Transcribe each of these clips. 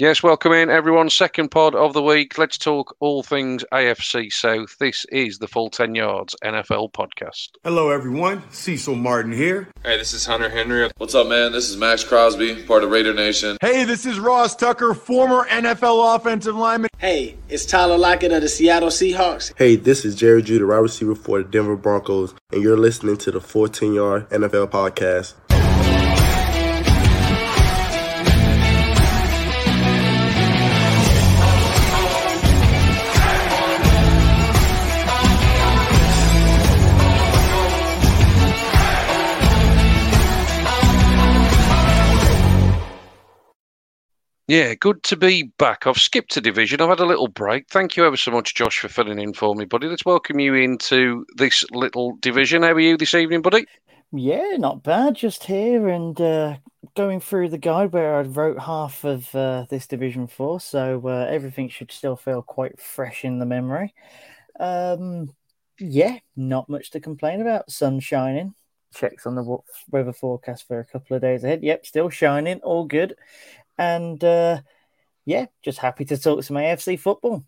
Yes, welcome in everyone. Second pod of the week. Let's talk all things AFC South. This is the Full 10 Yards NFL podcast. Hello, everyone. Cecil Martin here. Hey, this is Hunter Henry. What's up, man? This is Maxx Crosby, part of Raider Nation. Hey, this is Ross Tucker, former NFL offensive lineman. Hey, it's Tyler Lockett of the Seattle Seahawks. Hey, this is Jerry Jeudy, wide receiver for the Denver Broncos, and you're listening to the Full 10 Yard NFL podcast. Yeah, good to be back. I've skipped a division. I've had a little break. Thank you ever so much, Josh, for filling in for me, buddy. Let's welcome you into this little division. How are you this evening, buddy? Yeah, not bad. Just here and uh, going through the guide where I wrote half of uh, this division for, so uh, everything should still feel quite fresh in the memory. Um, yeah, not much to complain about. Sun shining. Checks on the weather forecast for a couple of days ahead. Yep, still shining. All good. And uh, yeah, just happy to talk to some AFC football.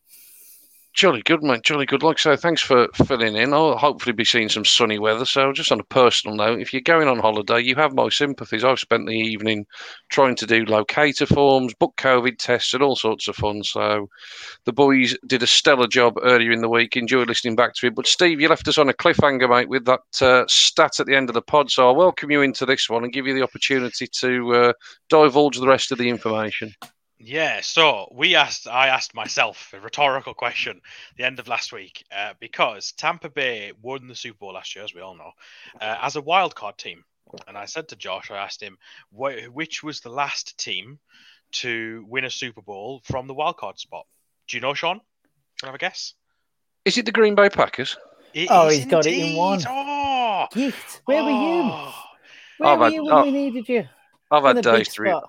Jolly good, mate. Jolly good. Like so, thanks for filling in. I'll hopefully be seeing some sunny weather. So, just on a personal note, if you're going on holiday, you have my sympathies. I've spent the evening trying to do locator forms, book COVID tests, and all sorts of fun. So, the boys did a stellar job earlier in the week. Enjoyed listening back to it. But, Steve, you left us on a cliffhanger, mate, with that uh, stat at the end of the pod. So, I'll welcome you into this one and give you the opportunity to uh, divulge the rest of the information. Yeah, so we asked, I asked myself a rhetorical question the end of last week uh, because Tampa Bay won the Super Bowl last year, as we all know, uh, as a wild card team. And I said to Josh, I asked him, wh- which was the last team to win a Super Bowl from the wild card spot? Do you know, Sean? Can I have a guess? Is it the Green Bay Packers? It oh, he's indeed. got it in one. Oh, Gift. Where oh. were you? Where I've were had, you when oh, we needed you? I've had days to re-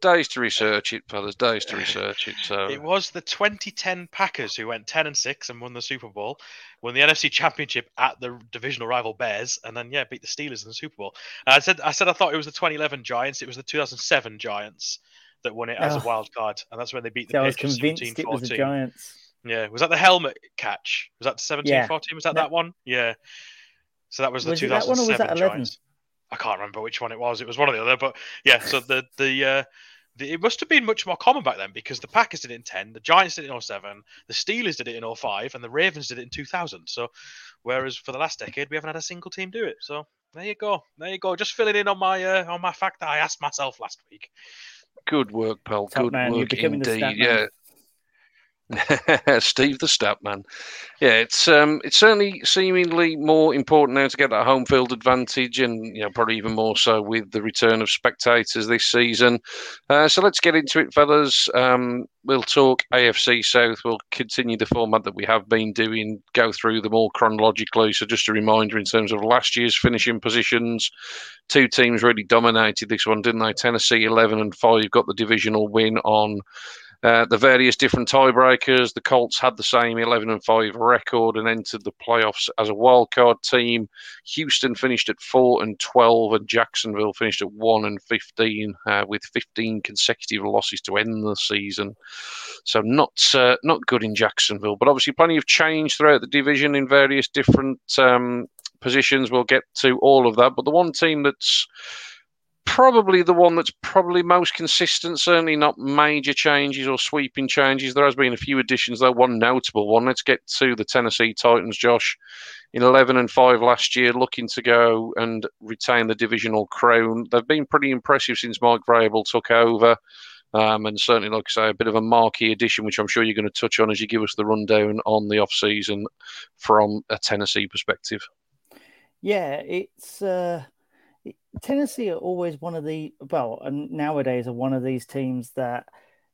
days to research it, fellas. Days to research it. So it was the 2010 Packers who went 10 and six and won the Super Bowl, won the NFC Championship at the divisional rival Bears, and then yeah, beat the Steelers in the Super Bowl. And I said, I said, I thought it was the 2011 Giants. It was the 2007 Giants that won it as oh. a wild card, and that's when they beat the. I was convinced it was the Giants. Yeah, was that the helmet catch? Was that the 17 yeah. 14? Was that that one? Yeah. So that was the was 2007 that Giants. I can't remember which one it was. It was one or the other, but yeah. So the the uh, it must have been much more common back then because the Packers did it in 10, the Giants did it in 07, the Steelers did it in 05, and the Ravens did it in 2000. So, whereas for the last decade, we haven't had a single team do it. So, there you go. There you go. Just filling in on my uh, on my fact that I asked myself last week. Good work, pal. Top Good man. work indeed. Yeah. Steve the Statman. Yeah, it's um, it's certainly seemingly more important now to get that home field advantage, and you know probably even more so with the return of spectators this season. Uh, so let's get into it, fellas. Um, we'll talk AFC South. We'll continue the format that we have been doing, go through them all chronologically. So just a reminder in terms of last year's finishing positions, two teams really dominated this one, didn't they? Tennessee eleven and five got the divisional win on. Uh, the various different tiebreakers. The Colts had the same 11 and 5 record and entered the playoffs as a wildcard team. Houston finished at 4 and 12, and Jacksonville finished at 1 and 15, uh, with 15 consecutive losses to end the season. So not uh, not good in Jacksonville, but obviously plenty of change throughout the division in various different um, positions. We'll get to all of that, but the one team that's probably the one that's probably most consistent. Certainly not major changes or sweeping changes. There has been a few additions, though. One notable one. Let's get to the Tennessee Titans, Josh. In 11 and 5 last year, looking to go and retain the divisional crown. They've been pretty impressive since Mike Vrabel took over. Um, and certainly, like I say, a bit of a marquee addition, which I'm sure you're going to touch on as you give us the rundown on the off season from a Tennessee perspective. Yeah, it's uh, Tennessee are always one of the well, and nowadays are one of these teams that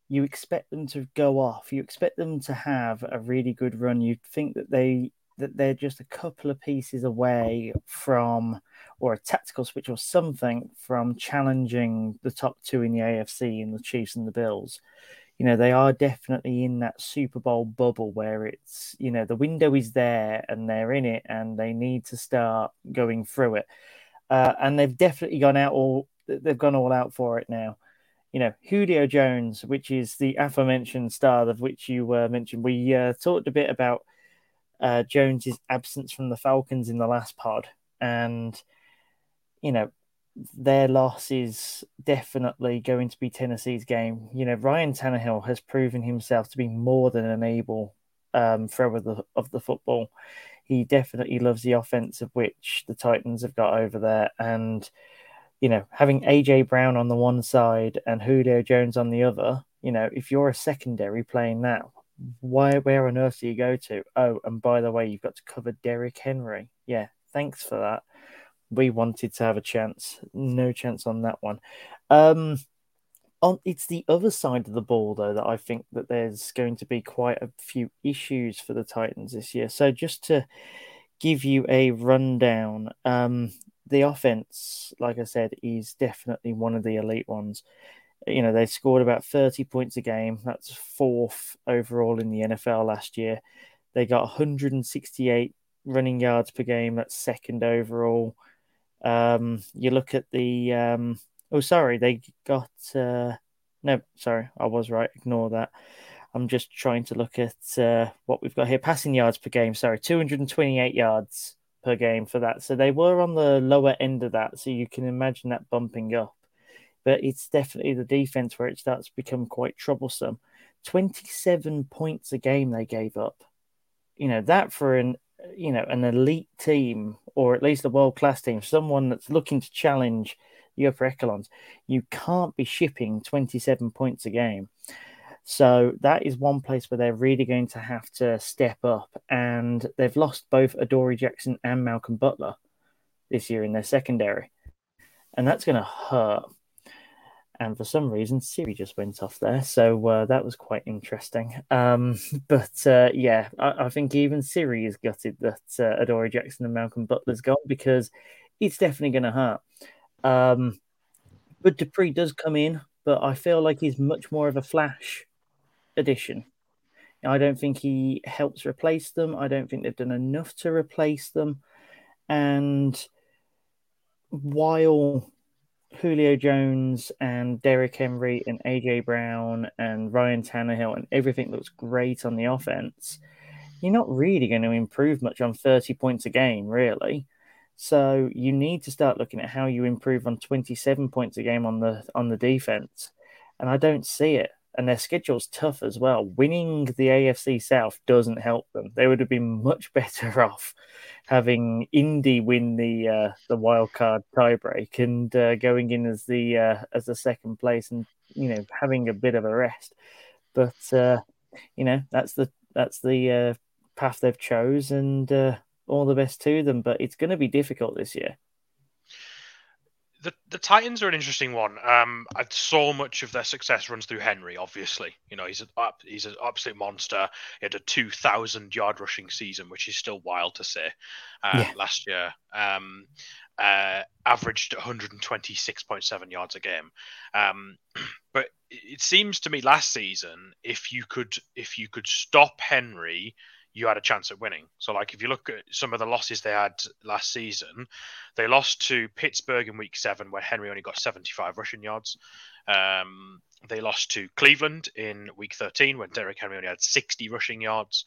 you expect them to go off. You expect them to have a really good run. You think that they that they're just a couple of pieces away from or a tactical switch or something from challenging the top two in the AFC in the Chiefs and the Bills. You know, they are definitely in that Super Bowl bubble where it's, you know, the window is there and they're in it and they need to start going through it uh, and they've definitely gone out all they've gone all out for it now. you know, Julio Jones, which is the aforementioned star of which you uh, mentioned. We uh, talked a bit about uh, Jones's absence from the Falcons in the last pod, and you know, their loss is definitely going to be Tennessee's game. You know, Ryan Tannehill has proven himself to be more than an able um, thrower of the, of the football. He definitely loves the offense of which the Titans have got over there, and you know, having AJ Brown on the one side and Julio Jones on the other, you know, if you're a secondary playing now, why where on earth do you go to? Oh, and by the way, you've got to cover Derrick Henry. Yeah, thanks for that. We wanted to have a chance. No chance on that one. Um on it's the other side of the ball though that I think that there's going to be quite a few issues for the Titans this year. So just to give you a rundown, um, the offense, like I said, is definitely one of the elite ones. You know, they scored about 30 points a game. That's fourth overall in the NFL last year. They got 168 running yards per game. That's second overall. Um, you look at the. Um, oh, sorry, they got. Uh, no, sorry, I was right. Ignore that. I'm just trying to look at uh, what we've got here. Passing yards per game. Sorry, 228 yards per game for that. So they were on the lower end of that. So you can imagine that bumping up. But it's definitely the defense where it starts to become quite troublesome. 27 points a game they gave up. You know, that for an you know, an elite team or at least a world class team, someone that's looking to challenge the for echelons, you can't be shipping 27 points a game. So that is one place where they're really going to have to step up. And they've lost both Adoree Jackson and Malcolm Butler this year in their secondary. And that's going to hurt. And for some reason, Siri just went off there. So uh, that was quite interesting. Um, but uh, yeah, I, I, think even Siri is gutted that uh, Adoree Jackson and Malcolm Butler's gone because it's definitely going to hurt. Um, but Dupree does come in, but I feel like he's much more of a flash addition. I don't think he helps replace them. I don't think they've done enough to replace them. And while Julio Jones and Derrick Henry and AJ Brown and Ryan Tannehill and everything looks great on the offense, you're not really going to improve much on 30 points a game, really. So you need to start looking at how you improve on 27 points a game on the on the defense. And I don't see it and their schedule's tough as well. Winning the AFC South doesn't help them. They would have been much better off having Indy win the uh, the wild card tiebreak and uh, going in as the uh, as the second place and you know having a bit of a rest. But uh, you know that's the that's the uh, path they've chose, and uh, all the best to them. But it's going to be difficult this year the the Titans are an interesting one. Um, so much of their success runs through Henry. Obviously, you know he's a he's an absolute monster. He had a two thousand yard rushing season, which is still wild to say. Uh, yeah. Last year, um, uh, averaged 126.7 yards a game. Um, but it seems to me last season, if you could if you could stop Henry you had a chance at winning. So, like, if you look at some of the losses they had last season, they lost to Pittsburgh in week seven, where Henry only got 75 rushing yards. Um, they lost to Cleveland in week 13, when Derrick Henry only had 60 rushing yards.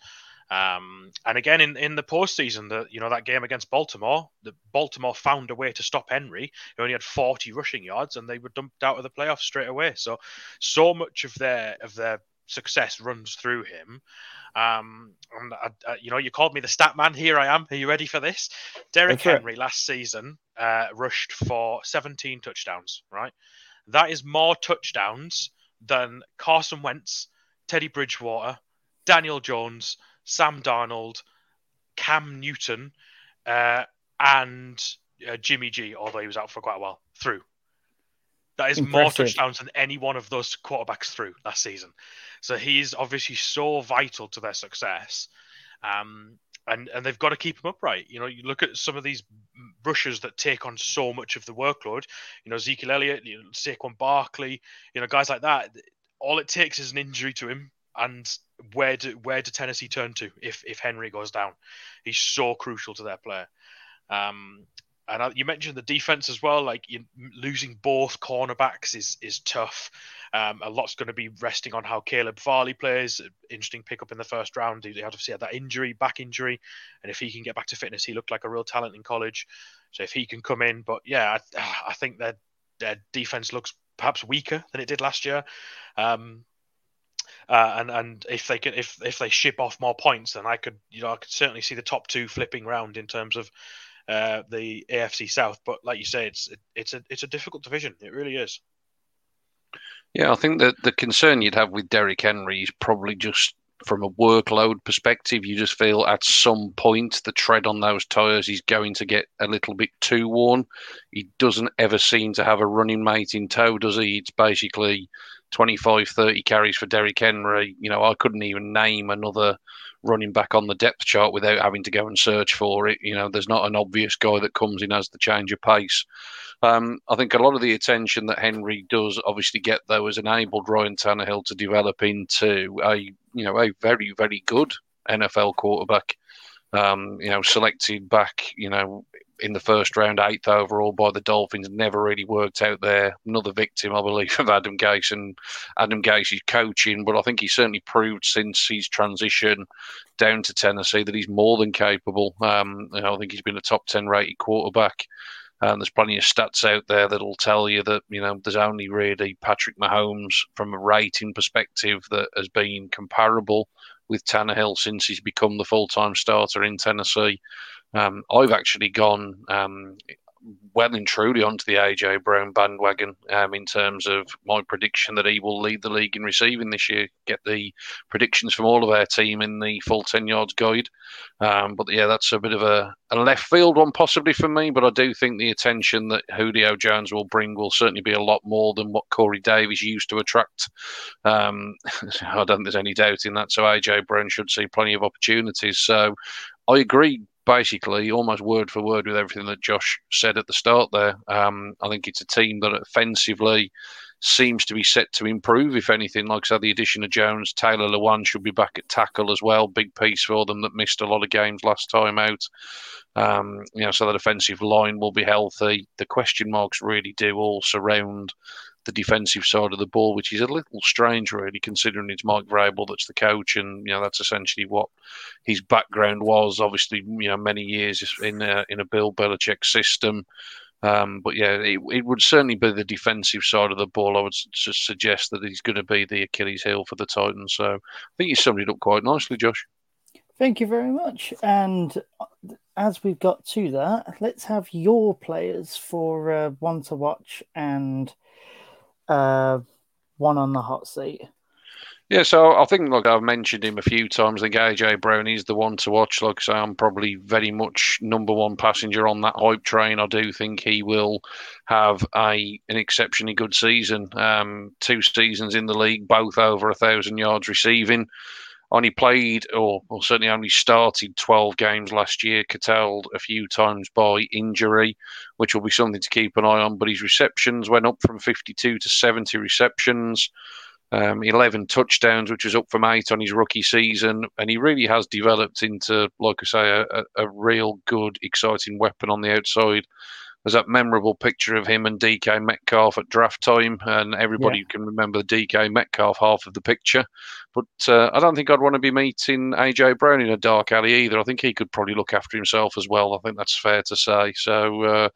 Um, and again, in, in the postseason, the you know that game against Baltimore, the Baltimore found a way to stop Henry. He only had 40 rushing yards, and they were dumped out of the playoffs straight away. So, so much of their of their success runs through him. Um, and I, I, you know, you called me the stat man. Here I am. Are you ready for this? Derrick Henry last season uh, rushed for 17 touchdowns. Right, that is more touchdowns than Carson Wentz, Teddy Bridgewater, Daniel Jones, Sam Darnold, Cam Newton, uh, and uh, Jimmy G. Although he was out for quite a while, through. That is Impressive. more touchdowns than any one of those quarterbacks through last season. So he's obviously so vital to their success. Um, and, and they've got to keep him upright. You know, you look at some of these rushers that take on so much of the workload. You know, Ezekiel Elliott, you know, Saquon Barkley, you know, guys like that. All it takes is an injury to him, and where do where do Tennessee turn to if if Henry goes down? He's so crucial to their player. Um, and you mentioned the defense as well. Like losing both cornerbacks is is tough. Um, a lot's going to be resting on how Caleb Farley plays. Interesting pickup in the first round. He obviously had that injury, back injury, and if he can get back to fitness, he looked like a real talent in college. So if he can come in, but yeah, I, I think that their defense looks perhaps weaker than it did last year. Um, uh, and and if they can if if they ship off more points, then I could you know I could certainly see the top two flipping round in terms of uh, the AFC South. But like you say, it's it's a it's a difficult division. It really is. Yeah, I think that the concern you'd have with Derrick Henry is probably just from a workload perspective. You just feel at some point the tread on those tyres is going to get a little bit too worn. He doesn't ever seem to have a running mate in tow, does he? It's basically 25, 30 carries for Derrick Henry. You know, I couldn't even name another running back on the depth chart without having to go and search for it. You know, there's not an obvious guy that comes in as the change of pace. Um, I think a lot of the attention that Henry does obviously get though has enabled Ryan Tannehill to develop into a you know a very very good NFL quarterback. Um, you know, selected back you know in the first round, eighth overall by the Dolphins. Never really worked out there. Another victim, I believe, of Adam Gase and Adam Gase's coaching. But I think he's certainly proved since his transition down to Tennessee that he's more than capable. Um, you know, I think he's been a top 10 rated quarterback. And there's plenty of stats out there that'll tell you that, you know, there's only really Patrick Mahomes from a rating perspective that has been comparable with Tannehill since he's become the full time starter in Tennessee. Um, I've actually gone um, well and truly onto the AJ Brown bandwagon um, in terms of my prediction that he will lead the league in receiving this year. Get the predictions from all of our team in the full 10 yards guide. Um, but yeah, that's a bit of a, a, left field one possibly for me, but I do think the attention that Julio Jones will bring will certainly be a lot more than what Corey Davis used to attract. Um, I don't think there's any doubt in that. So AJ Brown should see plenty of opportunities. So I agree basically almost word for word with everything that Josh said at the start there. Um, I think it's a team that offensively seems to be set to improve. If anything, like I said, the addition of Jones, Taylor Lewan should be back at tackle as well. Big piece for them that missed a lot of games last time out. Um, you know, so that offensive line will be healthy. The question marks really do all surround the defensive side of the ball, which is a little strange, really, considering it's Mike Vrabel that's the coach, and you know that's essentially what his background was. Obviously, you know, many years in a, in a Bill Belichick system. Um, but yeah, it, it, would certainly be the defensive side of the ball. I would just suggest that he's going to be the Achilles heel for the Titans. So I think you summed it up quite nicely, Josh. Thank you very much. And uh, as we've got to that, let's have your players for uh, one to watch and uh, one on the hot seat. Yeah, so I think, like I've mentioned him a few times, I think AJ Brown is the one to watch. Like I say, I'm probably very much number one passenger on that hype train. I do think he will have a an exceptionally good season. Um, two seasons in the league, both over a thousand yards receiving only played, or, or certainly only started 12 games last year, curtailed a few times by injury, which will be something to keep an eye on. But his receptions went up from 52 to 70 receptions. Um, 11 touchdowns, which was up from eight on his rookie season. And he really has developed into, like I say, a, a real good, exciting weapon on the outside there's that memorable picture of him and DK Metcalf at draft time, and everybody yeah. can remember the DK Metcalf half of the picture. But uh, I don't think I'd want to be meeting AJ Brown in a dark alley either. I think he could probably look after himself as well. I think that's fair to say. So, uh,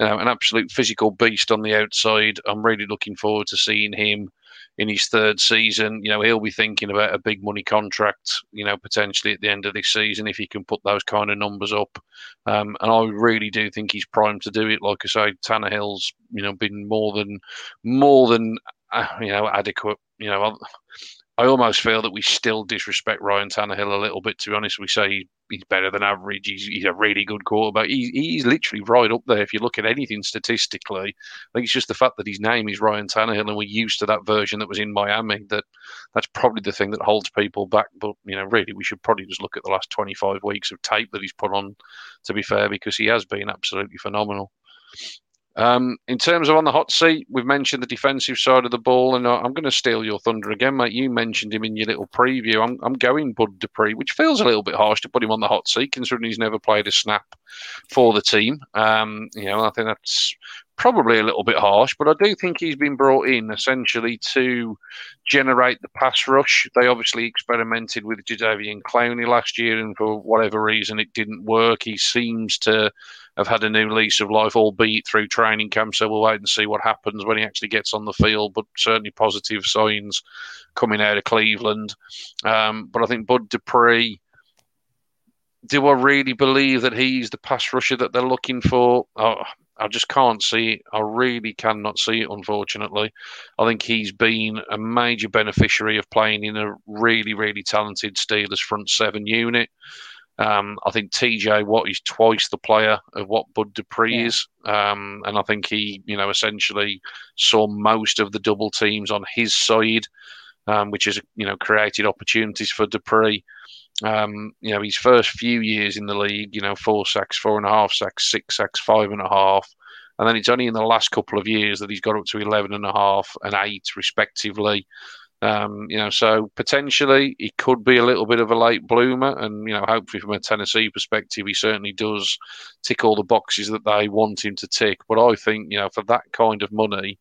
you know, an absolute physical beast on the outside. I'm really looking forward to seeing him in his third season, you know, he'll be thinking about a big money contract, you know, potentially at the end of this season if he can put those kind of numbers up. Um, and I really do think he's primed to do it. Like I say, Tannehill's, you know, been more than more than uh, you know adequate. You know, I almost feel that we still disrespect Ryan Tannehill a little bit. To be honest, we say he's better than average. He's, he's a really good quarterback. He, he's literally right up there. If you look at anything statistically, I think it's just the fact that his name is Ryan Tannehill, and we're used to that version that was in Miami. That that's probably the thing that holds people back. But you know, really, we should probably just look at the last 25 weeks of tape that he's put on. To be fair, because he has been absolutely phenomenal. Um, in terms of on the hot seat, we've mentioned the defensive side of the ball, and I'm going to steal your thunder again, mate. You mentioned him in your little preview. I'm, I'm going Bud Dupree, which feels a little bit harsh to put him on the hot seat, considering he's never played a snap for the team. Um, you know, I think that's probably a little bit harsh, but I do think he's been brought in essentially to generate the pass rush. They obviously experimented with Jadeveon Clowney last year, and for whatever reason, it didn't work. He seems to have had a new lease of life, albeit through training camp. So we'll wait and see what happens when he actually gets on the field. But certainly positive signs coming out of Cleveland. Um, but I think Bud Dupree. Do I really believe that he's the pass rusher that they're looking for? Oh, I just can't see it. I really cannot see it, unfortunately. I think he's been a major beneficiary of playing in a really, really talented Steelers front seven unit. Um, I think TJ Watt is twice the player of what Bud Dupree yeah. is. Um, and I think he, you know, essentially saw most of the double teams on his side, um, which has, you know, created opportunities for Dupree. Um, you know, his first few years in the league, you know, four sacks, four and a half sacks, six sacks, five and a half. And then it's only in the last couple of years that he's got up to 11 and a half and eight, respectively. Um, you know, so potentially he could be a little bit of a late bloomer, and you know, hopefully from a Tennessee perspective, he certainly does tick all the boxes that they want him to tick. But I think you know, for that kind of money,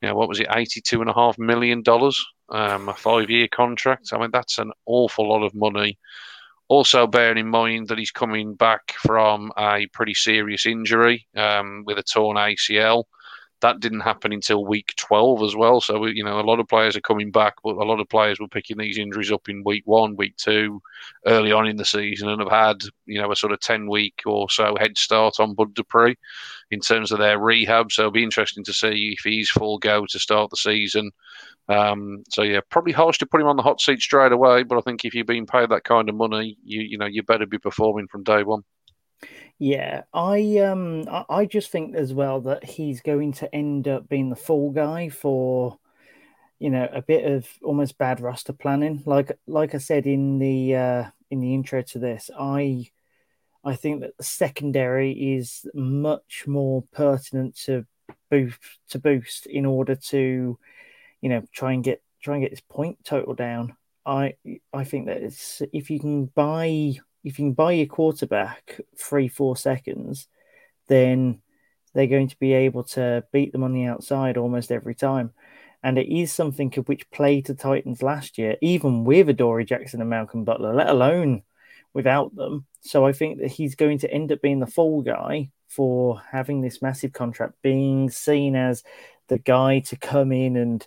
you know, what was it, eighty-two and a half million dollars, um, a five-year contract. I mean, that's an awful lot of money. Also, bearing in mind that he's coming back from a pretty serious injury um, with a torn ACL that didn't happen until week 12 as well. So, you know, a lot of players are coming back, but a lot of players were picking these injuries up in week one, week two, early on in the season, and have had, you know, a sort of 10 week or so head start on Bud Dupree in terms of their rehab. So it'll be interesting to see if he's full go to start the season. Um, so yeah, probably harsh to put him on the hot seat straight away, but I think if you're being paid that kind of money, you you know you better be performing from day one. Yeah, I um I just think as well that he's going to end up being the fall guy for you know a bit of almost bad roster planning. Like like I said in the uh, in the intro to this, I I think that the secondary is much more pertinent to boost to boost in order to you know try and get try and get this point total down. I I think that it's if you can buy if you can buy your quarterback three, four seconds, then they're going to be able to beat them on the outside almost every time. And it is something of which played to Titans last year, even with Adoree Jackson and Malcolm Butler, let alone without them. So I think that he's going to end up being the fall guy for having this massive contract, being seen as the guy to come in and,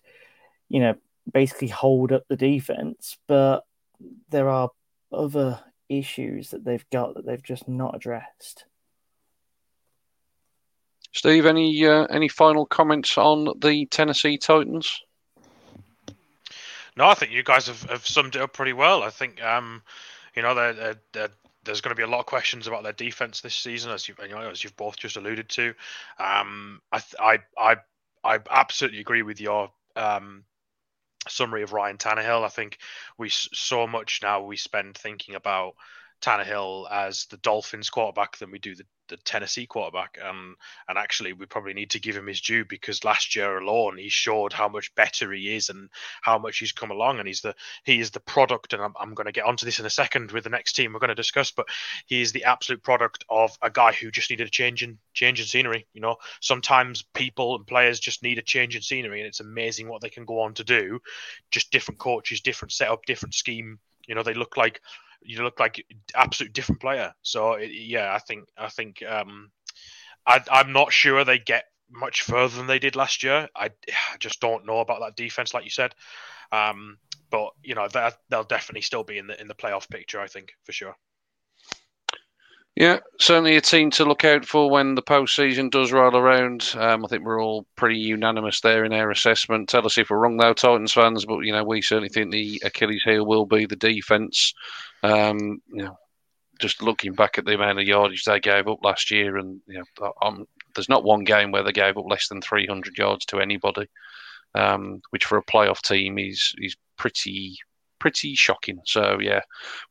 you know, basically hold up the defense. But there are other issues that they've got that they've just not addressed. Steve, any uh, any final comments on the Tennessee Titans? No, I think you guys have, have summed it up pretty well. I think um, you know they're, they're, there's going to be a lot of questions about their defense this season, as you, you know, as you've both just alluded to. Um, I, I I I absolutely agree with your um, summary of Ryan Tannehill. I think we so much now we spend thinking about Tannehill as the Dolphins quarterback than we do the, the Tennessee quarterback. Um, and actually, we probably need to give him his due because last year alone, he showed how much better he is and how much he's come along. And he's the he is the product. And I'm, I'm going to get onto this in a second with the next team we're going to discuss. But he is the absolute product of a guy who just needed a change in change in scenery. You know, sometimes people and players just need a change in scenery, and it's amazing what they can go on to do. Just different coaches, different setup, different scheme. You know, they look like you look like absolute different player. So it, yeah, I think I think um, I, I'm not sure they get much further than they did last year. I, I just don't know about that defense, like you said. Um, but you know they'll definitely still be in the in the playoff picture. I think for sure. Yeah, certainly a team to look out for when the postseason does roll around. Um, I think we're all pretty unanimous there in our assessment. Tell us if we're wrong, though, Titans fans. But you know, we certainly think the Achilles heel will be the defense. Um, you know, just looking back at the amount of yardage they gave up last year, and you know, um, there's not one game where they gave up less than 300 yards to anybody, um, which for a playoff team is is pretty pretty shocking. So yeah,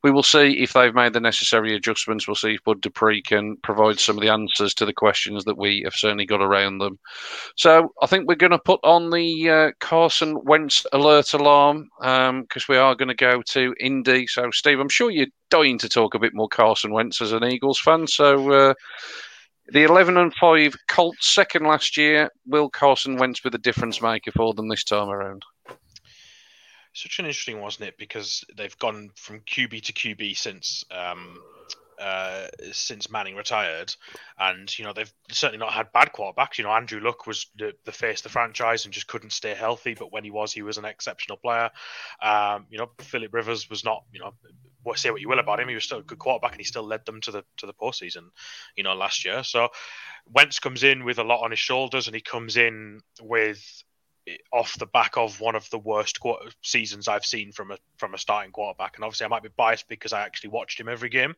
we will see if they've made the necessary adjustments. We'll see if Bud Dupree can provide some of the answers to the questions that we have certainly got around them. So I think we're going to put on the uh, Carson Wentz alert alarm because um, we are going to go to Indy. So Steve, I'm sure you're dying to talk a bit more Carson Wentz as an Eagles fan. So. Uh, the 11 and 5 Colts, second last year. Will Carson Wentz be the difference maker for them this time around? Such an interesting, wasn't it? Because they've gone from QB to QB since um, uh, since Manning retired, and you know they've certainly not had bad quarterbacks. You know Andrew Luck was the, the face of the franchise and just couldn't stay healthy, but when he was, he was an exceptional player. Um, you know Philip Rivers was not. You know say what you will about him, he was still a good quarterback, and he still led them to the to the postseason. You know last year, so Wentz comes in with a lot on his shoulders, and he comes in with off the back of one of the worst seasons I've seen from a from a starting quarterback. And obviously, I might be biased because I actually watched him every game,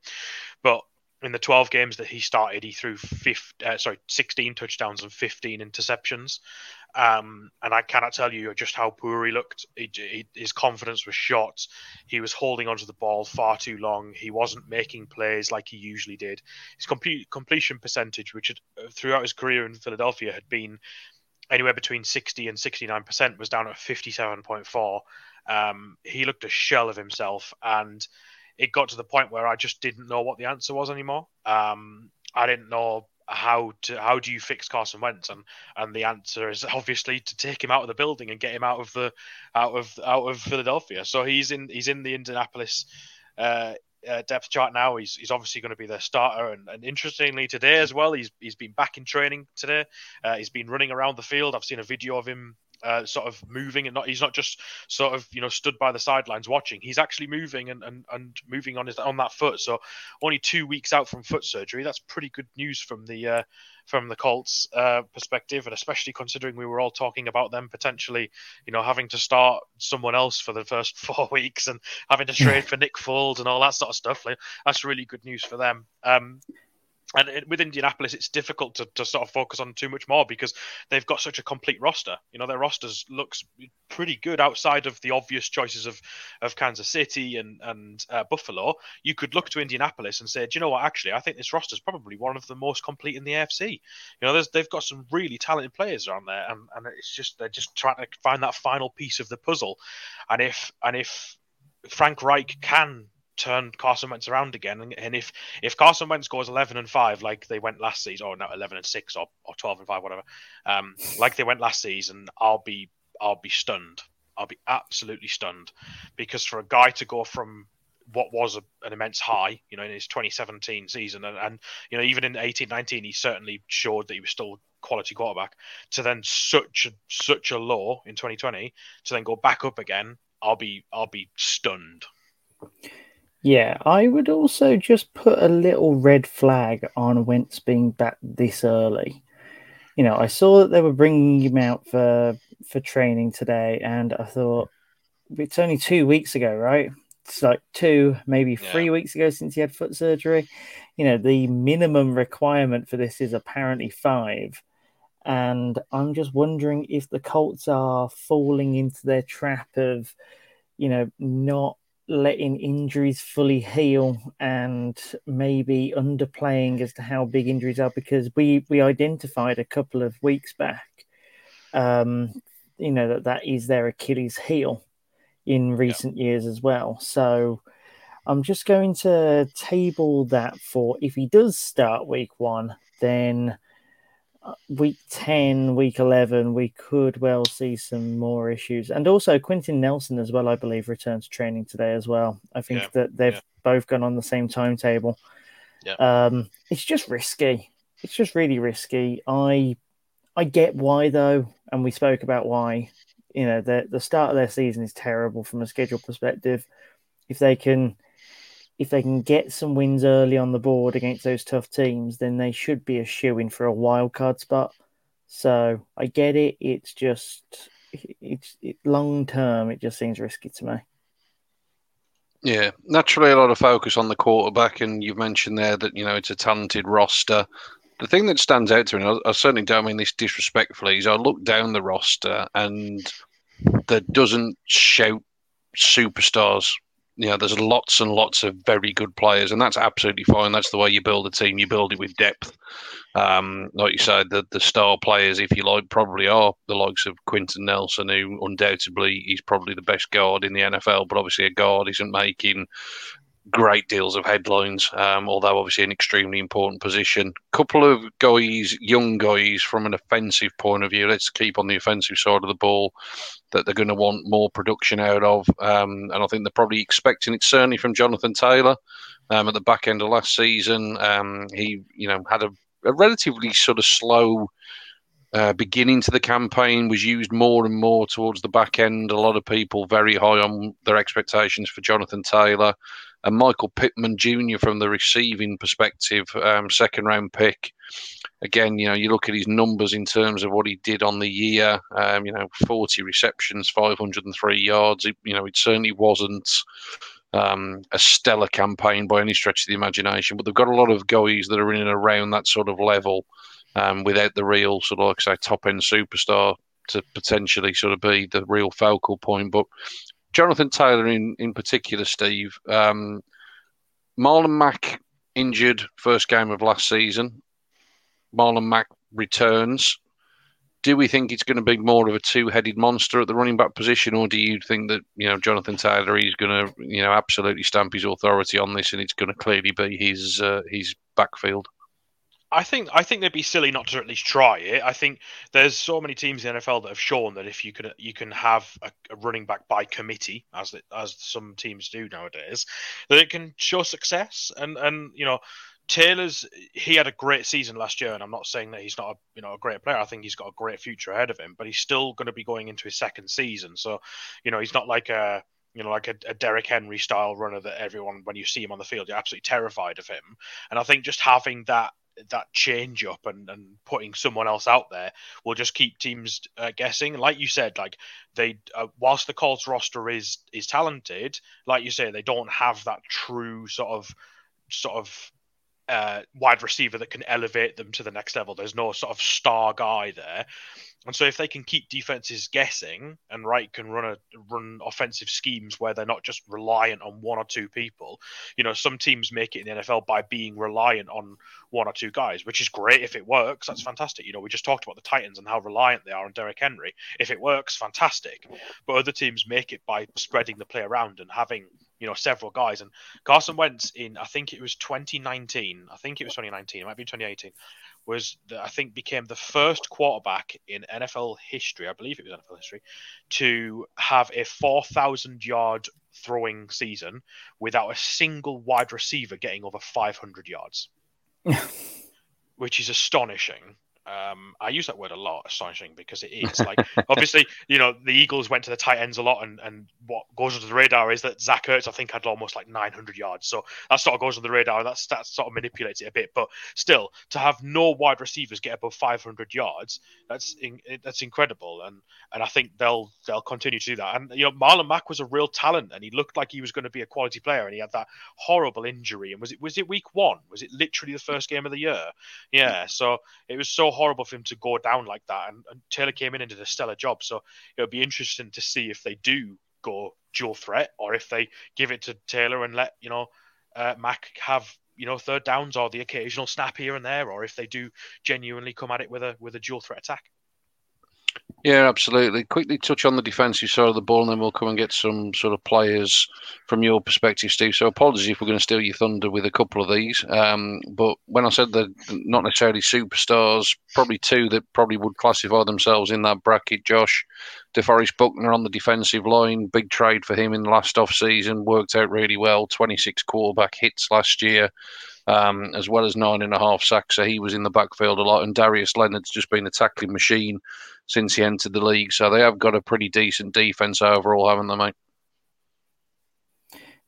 but in the 12 games that he started, he threw 15, uh, sorry 16 touchdowns and 15 interceptions. Um, and I cannot tell you just how poor he looked. He, he, his confidence was shot. He was holding onto the ball far too long. He wasn't making plays like he usually did. His complete completion percentage, which had, uh, throughout his career in Philadelphia had been anywhere between 60 and 69% was down at 57.4 um, he looked a shell of himself and it got to the point where i just didn't know what the answer was anymore. Um, i didn't know how to how do you fix Carson Wentz? And and the answer is obviously to take him out of the building and get him out of the out of out of Philadelphia. So he's in he's in the Indianapolis uh, uh, depth chart now. He's, he's obviously going to be their starter, and, and, interestingly today as well, he's he's been back in training today. Uh, he's been running around the field. I've seen a video of him uh, sort of moving and not he's not just sort of you know stood by the sidelines watching. He's actually moving and, and, and moving on his on that foot. So only two weeks out from foot surgery. That's pretty good news from the uh, from the Colts uh, perspective. And especially considering we were all talking about them potentially you know having to start someone else for the first four weeks and having to trade for Nick Foles and all that sort of stuff. Like, that's really good news for them. Um, and with Indianapolis, it's difficult to, to sort of focus on too much more because they've got such a complete roster. You know, their rosters looks pretty good outside of the obvious choices of, of Kansas City and and uh, Buffalo. You could look to Indianapolis and say, do you know what? Actually, I think this roster is probably one of the most complete in the AFC. You know, they've got some really talented players around there, and, and it's just they're just trying to find that final piece of the puzzle. And if and if Frank Reich can turn Carson Wentz around again. And, and, if if Carson Wentz goes eleven and five like they went last season, or not eleven and six, or, or twelve and five, whatever, um, like they went last season, I'll be I'll be stunned. I'll be absolutely stunned because for a guy to go from what was a, an immense high, you know, in his 2017 season, and, and you know, even in 18-19, he certainly showed that he was still quality quarterback. To then such a, such a low in 2020, to then go back up again, I'll be I'll be stunned. Yeah, I would also just put a little red flag on Wentz being back this early. You know, I saw that they were bringing him out for for training today, and I thought it's only two weeks ago, right? It's like two, maybe three yeah. weeks ago since he had foot surgery. You know, the minimum requirement for this is apparently five. And I'm just wondering if the Colts are falling into their trap of, you know, not letting injuries fully heal and maybe underplaying as to how big injuries are because we we identified a couple of weeks back um you know that that is their achilles heel in recent yeah. years as well so i'm just going to table that for if he does start week 1 then week 10, week 11, we could well see some more issues. And also, Quenton Nelson, as well, I believe, returns training today as well. I think yeah, that they've yeah. both gone on the same timetable. Yeah. Um, it's just risky. It's just really risky. I I get why, though, and we spoke about why. You know, the, the start of their season is terrible from a schedule perspective. If they can if they can get some wins early on the board against those tough teams, then they should be a shoe in for a wild card spot. So I get it. It's just it's it, long term. It just seems risky to me. Yeah, naturally a lot of focus on the quarterback, and you've mentioned there that you know it's a talented roster. The thing that stands out to me, I, I certainly don't mean this disrespectfully, is I look down the roster and there doesn't shout superstars. You know, there's lots and lots of very good players, and that's absolutely fine. That's the way you build a team. You build it with depth. Um, like you said, the, the star players, if you like, probably are the likes of Quenton Nelson, who undoubtedly is probably the best guard in the NFL. But obviously, a guard isn't making great deals of headlines, um, although obviously an extremely important position. Couple of guys, young guys, from an offensive point of view. Let's keep on the offensive side of the ball that they're going to want more production out of, um, and I think they're probably expecting it. Certainly from Jonathan Taylor. Um, at the back end of last season, um, he you know had a a relatively sort of slow uh, beginning to the campaign was used more and more towards the back end. A lot of people very high on their expectations for Jonathan Taylor and Michael Pittman Jr. from the receiving perspective, um, second round pick. Again, you know, you look at his numbers in terms of what he did on the year. Um, you know, 40 receptions, 503 yards. It, you know, it certainly wasn't um, a stellar campaign by any stretch of the imagination, but they've got a lot of guys that are in and around that sort of level um, without the real sort of like I say top end superstar to potentially sort of be the real focal point. But Jonathan Taylor in in particular, Steve, um, Marlon Mack injured first game of last season. Marlon Mack returns do we think it's going to be more of a two-headed monster at the running back position, or do you think that you know Jonathan Taylor is going to you know absolutely stamp his authority on this, and it's going to clearly be his uh, his backfield? I think I think they'd be silly not to at least try it. I think there's so many teams in the NFL that have shown that if you can you can have a, a running back by committee, as as some teams do nowadays, that it can show success. And and you know Taylor's he had a great season last year, and I'm not saying that he's not a you know a great player. I think he's got a great future ahead of him, but he's still going to be going into his second season. So, you know, he's not like a you know like a, a Derrick Henry style runner that everyone when you see him on the field you're absolutely terrified of him. And I think just having that that change up and, and putting someone else out there will just keep teams uh, guessing. Like you said, like they uh, whilst the Colts roster is is talented, like you say, they don't have that true sort of sort of uh, wide receiver that can elevate them to the next level. There's no sort of star guy there. And so if they can keep defenses guessing and Reich can run a run offensive schemes where they're not just reliant on one or two people, you know, some teams make it in the NFL by being reliant on one or two guys, which is great if it works. That's fantastic. You know, we just talked about the Titans and how reliant they are on Derrick Henry. If it works, fantastic. But other teams make it by spreading the play around and having you know several guys and Carson Wentz in I think it was 2019 I think it was 2019 it might be 2018 was that I think became the first quarterback in NFL history I believe it was NFL history to have a 4,000 yard throwing season without a single wide receiver getting over 500 yards. Which is astonishing um, I use that word a lot, astonishing, because it is like obviously, you know, the Eagles went to the tight ends a lot, and, and what goes under the radar is that Zach Ertz, I think, had almost like 900 yards. So that sort of goes under the radar, and that's that sort of manipulates it a bit. But still, to have no wide receivers get above 500 yards, that's in, that's incredible, and and I think they'll they'll continue to do that. And you know, Marlon Mack was a real talent, and he looked like he was going to be a quality player, and he had that horrible injury. And was it was it week one? Was it literally the first game of the year? Yeah. So it was so horrible for him to go down like that. And, and Taylor came in and did a stellar job. So it'll be interesting to see if they do go dual threat or if they give it to Taylor and let you know uh, Mack have you know third downs or the occasional snap here and there, or if they do genuinely come at it with a with a dual threat attack. Yeah, absolutely. Quickly touch on the defensive side of the ball, and then we'll come and get some sort of players from your perspective, Steve. So, apologies if we're going to steal your thunder with a couple of these. Um, but when I said they're not necessarily superstars, probably two that probably would classify themselves in that bracket, Josh. DeForest Buckner on the defensive line, big trade for him in the last off season, worked out really well. 26 quarterback hits last year um, as well as nine and a half sacks. So he was in the backfield a lot. And Darius Leonard's just been a tackling machine since he entered the league. So they have got a pretty decent defense overall, haven't they, mate?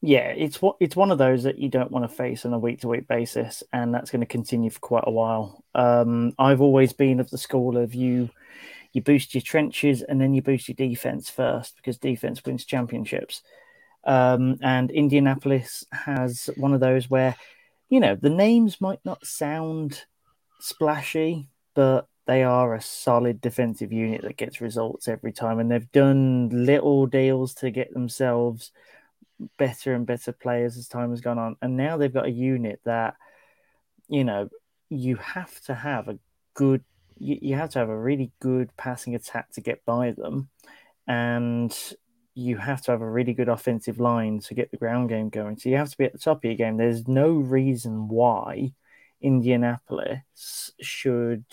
Yeah, it's it's one of those that you don't want to face on a week to week basis, and that's going to continue for quite a while. Um, I've always been of the school of you you boost your trenches and then you boost your defense first because defense wins championships. Um, and Indianapolis has one of those where you know, the names might not sound splashy, but they are a solid defensive unit that gets results every time, and they've done little deals to get themselves better and better players as time has gone on. And now they've got a unit that, you know, you have to have a good, you, you have to have a really good passing attack to get by them, and you have to have a really good offensive line to get the ground game going. So you have to be at the top of your game. There's no reason why Indianapolis should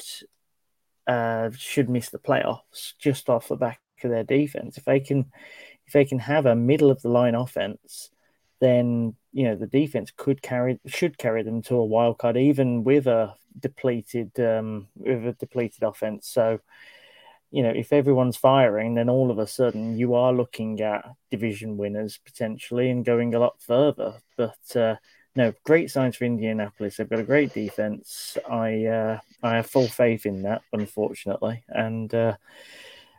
uh, should miss the playoffs just off the back of their defense. If they can, if they can have a middle of the line offense, then you know the defense could carry should carry them to a wild card, even with a depleted um, with a depleted offense. So, you know, if everyone's firing, then all of a sudden you are looking at division winners potentially and going a lot further. But uh, no, great signs for Indianapolis. They've got a great defense. I uh, I have full faith in that, unfortunately, and uh,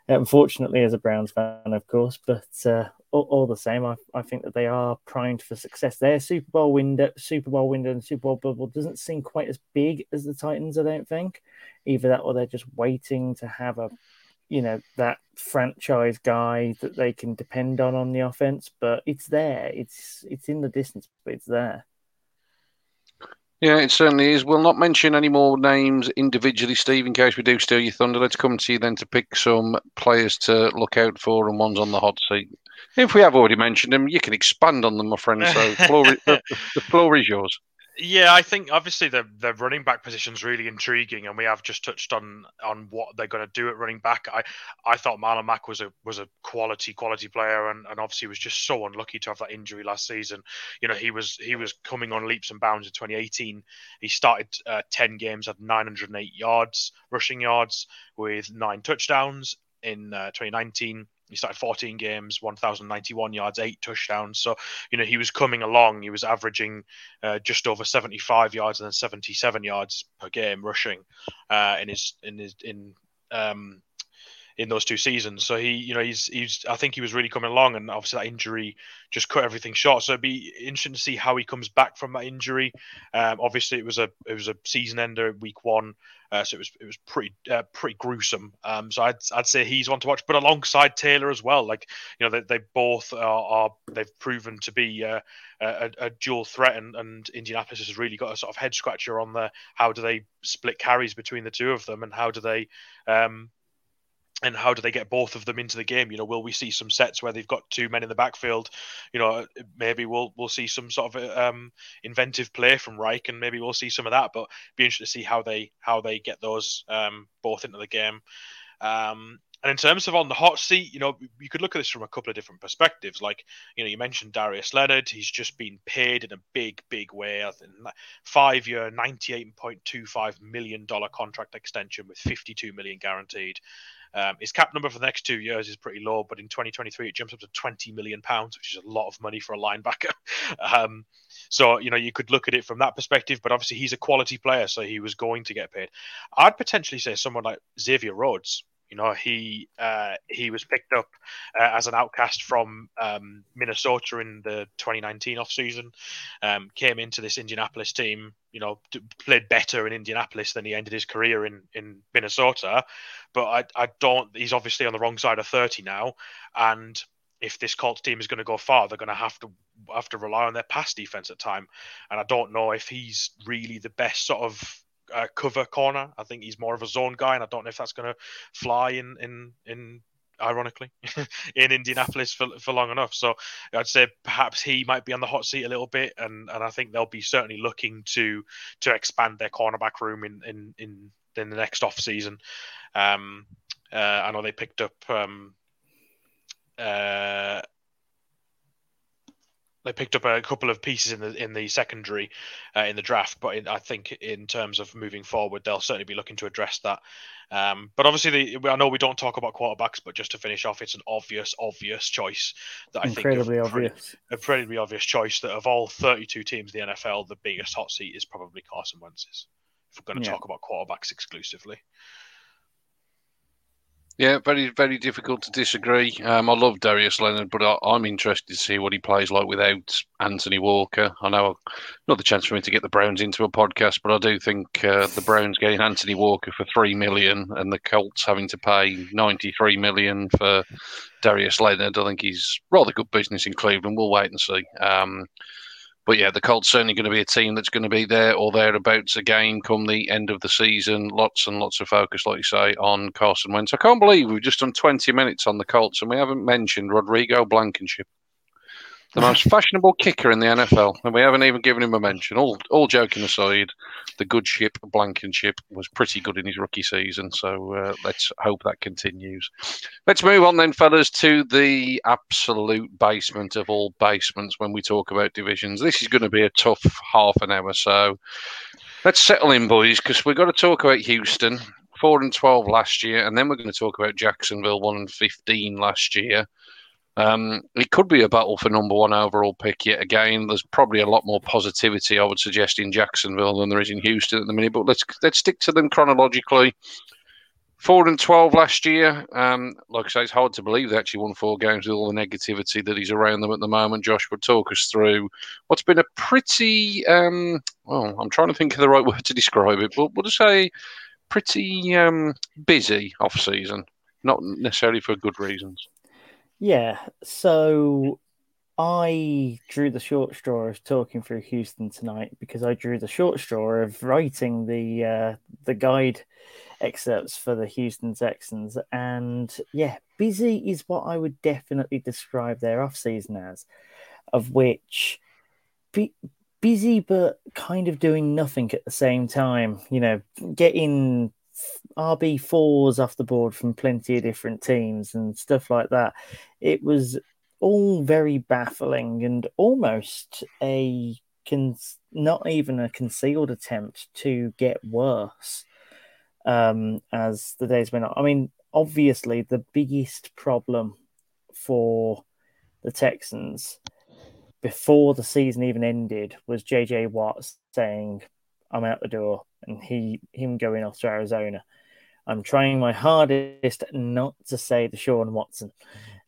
unfortunately as a Browns fan, of course. But uh, all, all, the same, I, I think that they are primed for success. Their Super Bowl window, Super Bowl window, and Super Bowl bubble doesn't seem quite as big as the Titans. I don't think either that or they're just waiting to have a you know that franchise guy that they can depend on on the offense but it's there it's it's in the distance but it's there yeah, it certainly is. We'll not mention any more names individually, Steve, in case we do steal your thunder. Let's come to you then to pick some players to look out for and ones on the hot seat. If we have already mentioned them, you can expand on them, my friend. So floor, the, the floor is yours. Yeah, I think obviously the the running back position is really intriguing, and we have just touched on on what they're going to do at running back. I I thought Marlon Mack was a was a quality quality player, and, and obviously was just so unlucky to have that injury last season. You know, he was he was coming on leaps and bounds in 2018. He started uh, 10 games at 908 yards rushing yards with nine touchdowns in uh, 2019 he started 14 games, 1,091 yards, eight touchdowns. So, you know, he was coming along. He was averaging uh, just over 75 yards and then 77 yards per game rushing uh, in his in his in um, in those two seasons. So he, you know, he's he's I think he was really coming along, and obviously that injury just cut everything short. So it'd be interesting to see how he comes back from that injury. Um, obviously, it was a it was a season ender week one, uh, so it was it was pretty uh, pretty gruesome. Um, so I'd I'd say he's one to watch, but alongside Taylor as well. Like you know, they, they both are, are they've proven to be uh, a, a, dual threat, and, and Indianapolis has really got a sort of head scratcher on the how do they split carries between the two of them, and how do they um, and how do they get both of them into the game? You know, will we see some sets where they've got two men in the backfield? You know, maybe we'll we'll see some sort of um, inventive play from Reich, and maybe we'll see some of that. But be interested to see how they how they get those um, both into the game. Um, and in terms of on the hot seat, you know, you could look at this from a couple of different perspectives. Like, you know, you mentioned Darius Leonard. He's just been paid in a big, big way. I think five year, $98.25 million contract extension with 52 million guaranteed. Um, his cap number for the next two years is pretty low, but in 2023 it jumps up to 20 million pounds, which is a lot of money for a linebacker. um, so you know you could look at it from that perspective, but obviously he's a quality player, so he was going to get paid. I'd potentially say someone like Xavier Rhodes. You know, he uh, he was picked up uh, as an outcast from um, Minnesota in the 2019 offseason, um, came into this Indianapolis team, you know, played better in Indianapolis than he ended his career in, in Minnesota. But I, I don't, he's obviously on the wrong side of 30 now. And if this Colts team is going to go far, they're going to have to have to rely on their pass defense at time. And I don't know if he's really the best sort of uh, cover corner. I think he's more of a zone guy, and I don't know if that's going to fly in in in ironically in Indianapolis for, for long enough. So I'd say perhaps he might be on the hot seat a little bit, and, and I think they'll be certainly looking to to expand their cornerback room in in in, in the next off season. Um, uh, I know they picked up um, uh, they picked up a couple of pieces in the in the secondary uh, in the draft, but in, I think in terms of moving forward, they'll certainly be looking to address that. Um, but obviously, the, I know we don't talk about quarterbacks, but just to finish off, it's an obvious, obvious choice that I Incredibly think obvious. a incredibly obvious choice that of all 32 teams in the NFL, the biggest hot seat is probably Carson Wentz's. If we're going to yeah. talk about quarterbacks exclusively. Yeah, very, very difficult to disagree. Um, I love Darius Leonard, but I, am interested to see what he plays like without Anthony Walker. I know not the chance for me to get the Browns into a podcast, but I do think uh, the Browns getting Anthony Walker for three million and the Colts having to pay ninety-three million for Darius Leonard, I think he's rather good business in Cleveland. We'll wait and see. Um, but yeah, the Colts certainly going to be a team that's going to be there or thereabouts again come the end of the season. Lots and lots of focus, like you say, on Carson Wentz. I can't believe we've just done 20 minutes on the Colts and we haven't mentioned Rodrigo Blankenship the most fashionable kicker in the NFL, and we haven't even given him a mention. All, all joking aside, the good ship Blankenship was pretty good in his rookie season, so uh, let's hope that continues. Let's move on then, fellas, to the absolute basement of all basements when we talk about divisions. This is going to be a tough half an hour, so let's settle in, boys, because we've got to talk about Houston. Four and twelve last year, and then we're going to talk about Jacksonville, one and fifteen last year. Um, it could be a battle for number one overall pick yet again. There's probably a lot more positivity, I would suggest, in Jacksonville than there is in Houston at the minute. But let's let's stick to them chronologically. Four and twelve last year. Um, like I say, it's hard to believe they actually won four games with all the negativity that is around them at the moment. Josh would talk us through what's been a pretty um, well. I'm trying to think of the right word to describe it, but we'll say pretty um, busy off season. Not necessarily for good reasons. Yeah, so I drew the short straw of talking through Houston tonight because I drew the short straw of writing the uh, the guide excerpts for the Houston Texans, and yeah, busy is what I would definitely describe their off season as, of which be, busy but kind of doing nothing at the same time. You know, getting RB fours off the board from plenty of different teams and stuff like that. It was all very baffling and almost a con- not even a concealed attempt to get worse um, as the days went on. I mean, obviously, the biggest problem for the Texans before the season even ended was JJ Watt saying, I'm out the door and he him going off to Arizona. I'm trying my hardest not to say Deshaun Watson,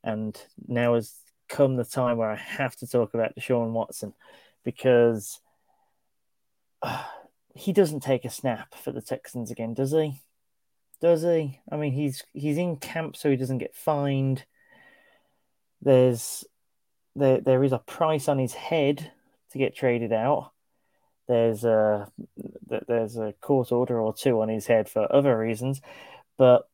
and now has come the time where I have to talk about Deshaun Watson because uh, he doesn't take a snap for the Texans again, does he? Does he? I mean, he's he's in camp so he doesn't get fined. There's there there is a price on his head to get traded out there's a there's a court order or two on his head for other reasons, but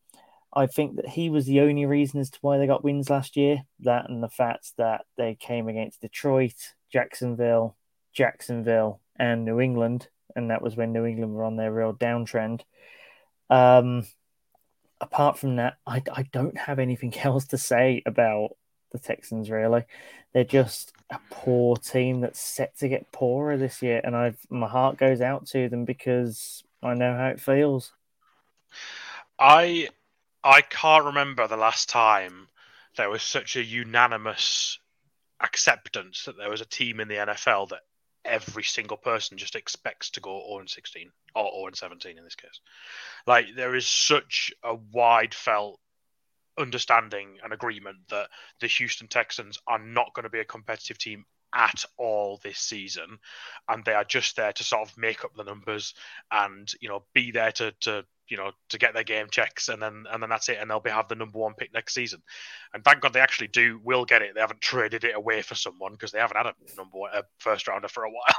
I think that he was the only reason as to why they got wins last year. That and the fact that they came against Detroit, Jacksonville, Jacksonville, and New England, and that was when New England were on their real downtrend. Um, apart from that, I, I don't have anything else to say about the Texans. Really, they're just a poor team that's set to get poorer this year, and I've my heart goes out to them because I know how it feels. I I can't remember the last time there was such a unanimous acceptance that there was a team in the NFL that every single person just expects to go 0 and 16 or 0 and 17 in this case. Like there is such a wide felt understanding and agreement that the Houston Texans are not going to be a competitive team at all this season and they are just there to sort of make up the numbers and you know be there to to you know to get their game checks and then and then that's it and they'll be have the number one pick next season. And thank god they actually do will get it. They haven't traded it away for someone because they haven't had a number one a first rounder for a while.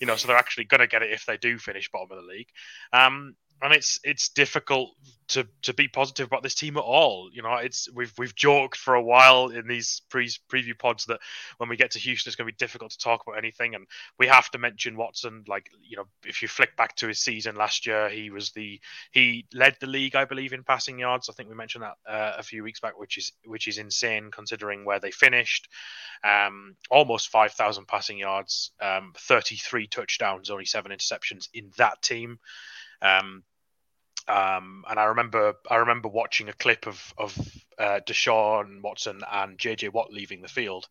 You know so they're actually going to get it if they do finish bottom of the league. Um and it's it's difficult to to be positive about this team at all. You know, it's we've we've joked for a while in these pre preview pods that when we get to Houston, it's going to be difficult to talk about anything, and we have to mention Watson. Like you know, if you flick back to his season last year, he was the he led the league, I believe, in passing yards. I think we mentioned that uh, a few weeks back, which is which is insane considering where they finished. Um, almost five thousand passing yards, um, thirty three touchdowns, only seven interceptions in that team. Um, um, and I remember I remember watching a clip of of uh, Deshaun Watson and JJ Watt leaving the field,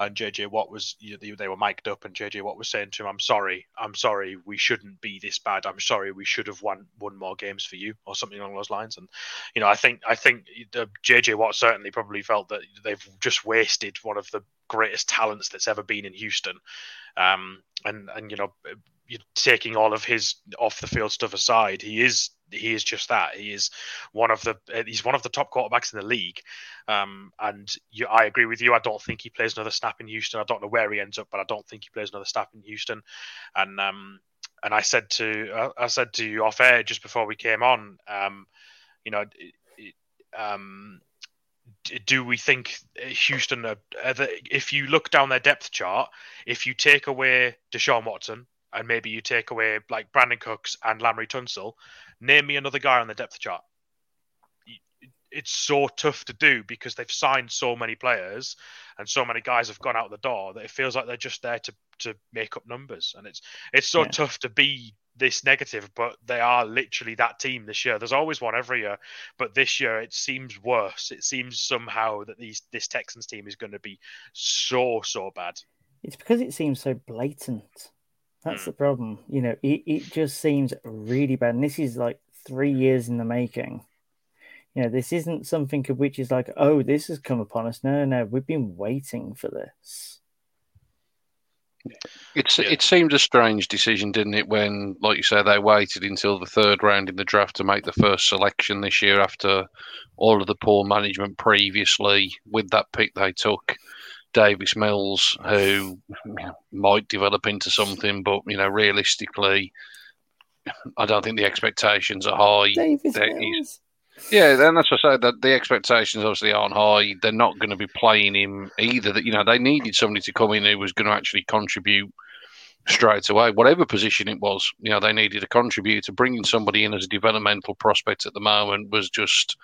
and JJ Watt was they were mic'd up, and JJ Watt was saying to him, "I'm sorry, I'm sorry, we shouldn't be this bad. I'm sorry, we should have won won more games for you, or something along those lines." And you know, I think I think JJ Watt certainly probably felt that they've just wasted one of the greatest talents that's ever been in Houston, um, and and you know, taking all of his off the field stuff aside, he is he is just that. He is one of the he's one of the top quarterbacks in the league. Um, and you, I agree with you. I don't think he plays another snap in Houston. I don't know where he ends up, but I don't think he plays another snap in Houston. And um, and I said to I said to you off air just before we came on, um, you know, um, do we think Houston, are, are if you look down their depth chart, if you take away Deshaun Watson and maybe you take away like Brandin Cooks and Laremy Tunsil, name me another guy on the depth chart. It's so tough to do because they've signed so many players and so many guys have gone out the door that it feels like they're just there to, to make up numbers. And it's it's so yeah. tough to be this negative, but they are literally that team this year. There's always one every year, but this year it seems worse. It seems somehow that these this Texans team is going to be so so bad. It's because it seems so blatant. That's hmm. the problem. You know, it, it just seems really bad. And this is like three years in the making. You know, this isn't something of which is like, oh, this has come upon us. No, no, we've been waiting for this. It's yeah. it seemed a strange decision, didn't it? When, like you say, they waited until the third round in the draft to make the first selection this year after all of the poor management previously with that pick they took. Davis Mills, who might develop into something, but you know, realistically, I don't think the expectations are high. Davis Mills. Yeah, then that's what I say. That the expectations obviously aren't high. They're not going to be playing him either. That you know, they needed somebody to come in who was going to actually contribute straight away, whatever position it was. You know, they needed a contributor. Bringing somebody in as a developmental prospect at the moment was just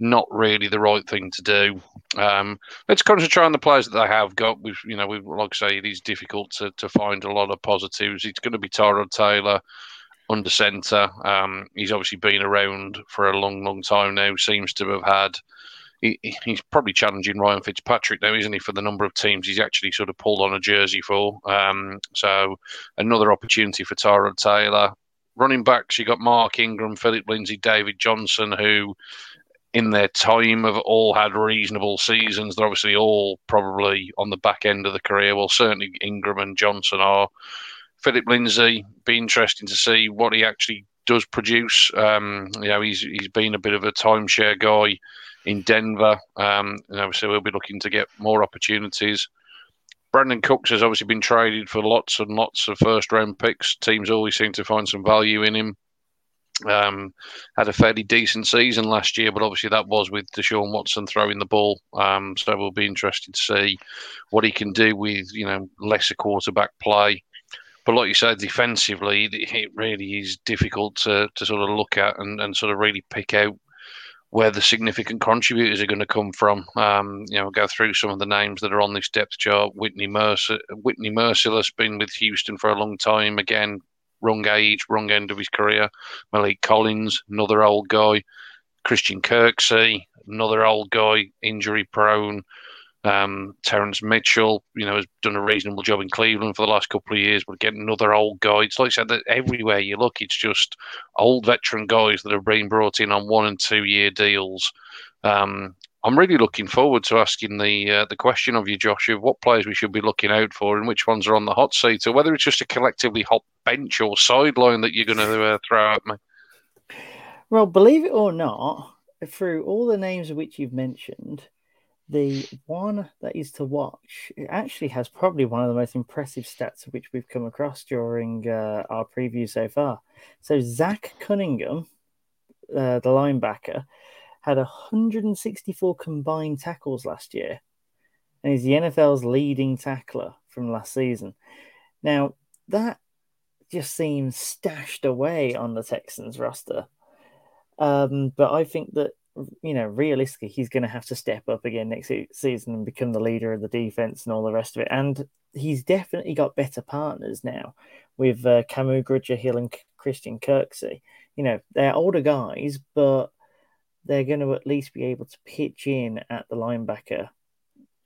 not really the right thing to do. Um, let's concentrate on the players that they have got. We've, you know, we like I say, it is difficult to, to find a lot of positives. It's going to be Tyrod Taylor under centre. Um, he's obviously been around for a long, long time now. Seems to have had. He, he's probably challenging Ryan Fitzpatrick now, isn't he, for the number of teams he's actually sort of pulled on a jersey for. Um, so another opportunity for Tyrod Taylor. Running backs, you got Mark Ingram, Phillip Lindsay, David Johnson, who in their time have all had reasonable seasons. They're obviously all probably on the back end of the career. Well, certainly Ingram and Johnson are. Phillip Lindsay, be interesting to see what he actually does produce. Um, you know, he's he's been a bit of a timeshare guy in Denver. Um, and obviously, we'll be looking to get more opportunities. Brandin Cooks has obviously been traded for lots and lots of first round picks. Teams always seem to find some value in him. Um, had a fairly decent season last year, but obviously that was with Deshaun Watson throwing the ball. Um, so we'll be interested to see what he can do with you know lesser quarterback play. But like you said, defensively, it really is difficult to, to sort of look at and, and sort of really pick out where the significant contributors are going to come from. Um, you know, go through some of the names that are on this depth chart. Whitney Mercer, Whitney Mercilus, been with Houston for a long time. Again, wrong age, wrong end of his career. Maliek Collins, another old guy. Christian Kirksey, another old guy, injury prone. Um, Terrance Mitchell, you know, has done a reasonable job in Cleveland for the last couple of years, but getting another old guy. It's like I said, that everywhere you look, it's just old veteran guys that have been brought in on one and two year deals. Um, I'm really looking forward to asking the uh, the question of you, Josh, of what players we should be looking out for and which ones are on the hot seat, or whether it's just a collectively hot bench or sideline that you're going to uh, throw at me. Well, believe it or not, through all the names which you've mentioned, the one that is to watch actually has probably one of the most impressive stats of which we've come across during uh, our preview so far. So Zach Cunningham, uh, the linebacker had 164 combined tackles last year, and he's the NFL's leading tackler from last season. Now, that just seems stashed away on the Texans roster. Um, but I think that, you know, realistically, he's going to have to step up again next season and become the leader of the defense and all the rest of it. And he's definitely got better partners now with uh, Kamu Grugier Hill and Christian Kirksey. You know, they're older guys, but they're going to at least be able to pitch in at the linebacker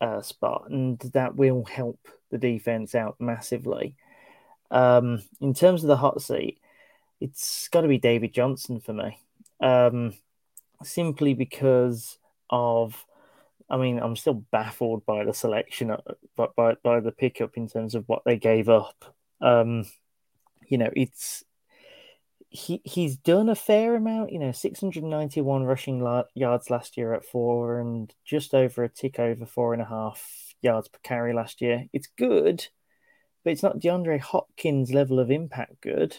uh, spot, and that will help the defense out massively. Um, in terms of the hot seat, it's got to be David Johnson for me, um, simply because of. I mean, I'm still baffled by the selection, but uh, by, by the pickup in terms of what they gave up. Um, you know, it's he he's done a fair amount, you know, 691 rushing la- yards last year at four, and just over a tick over four and a half yards per carry last year. It's good, but it's not DeAndre Hopkins level of impact good.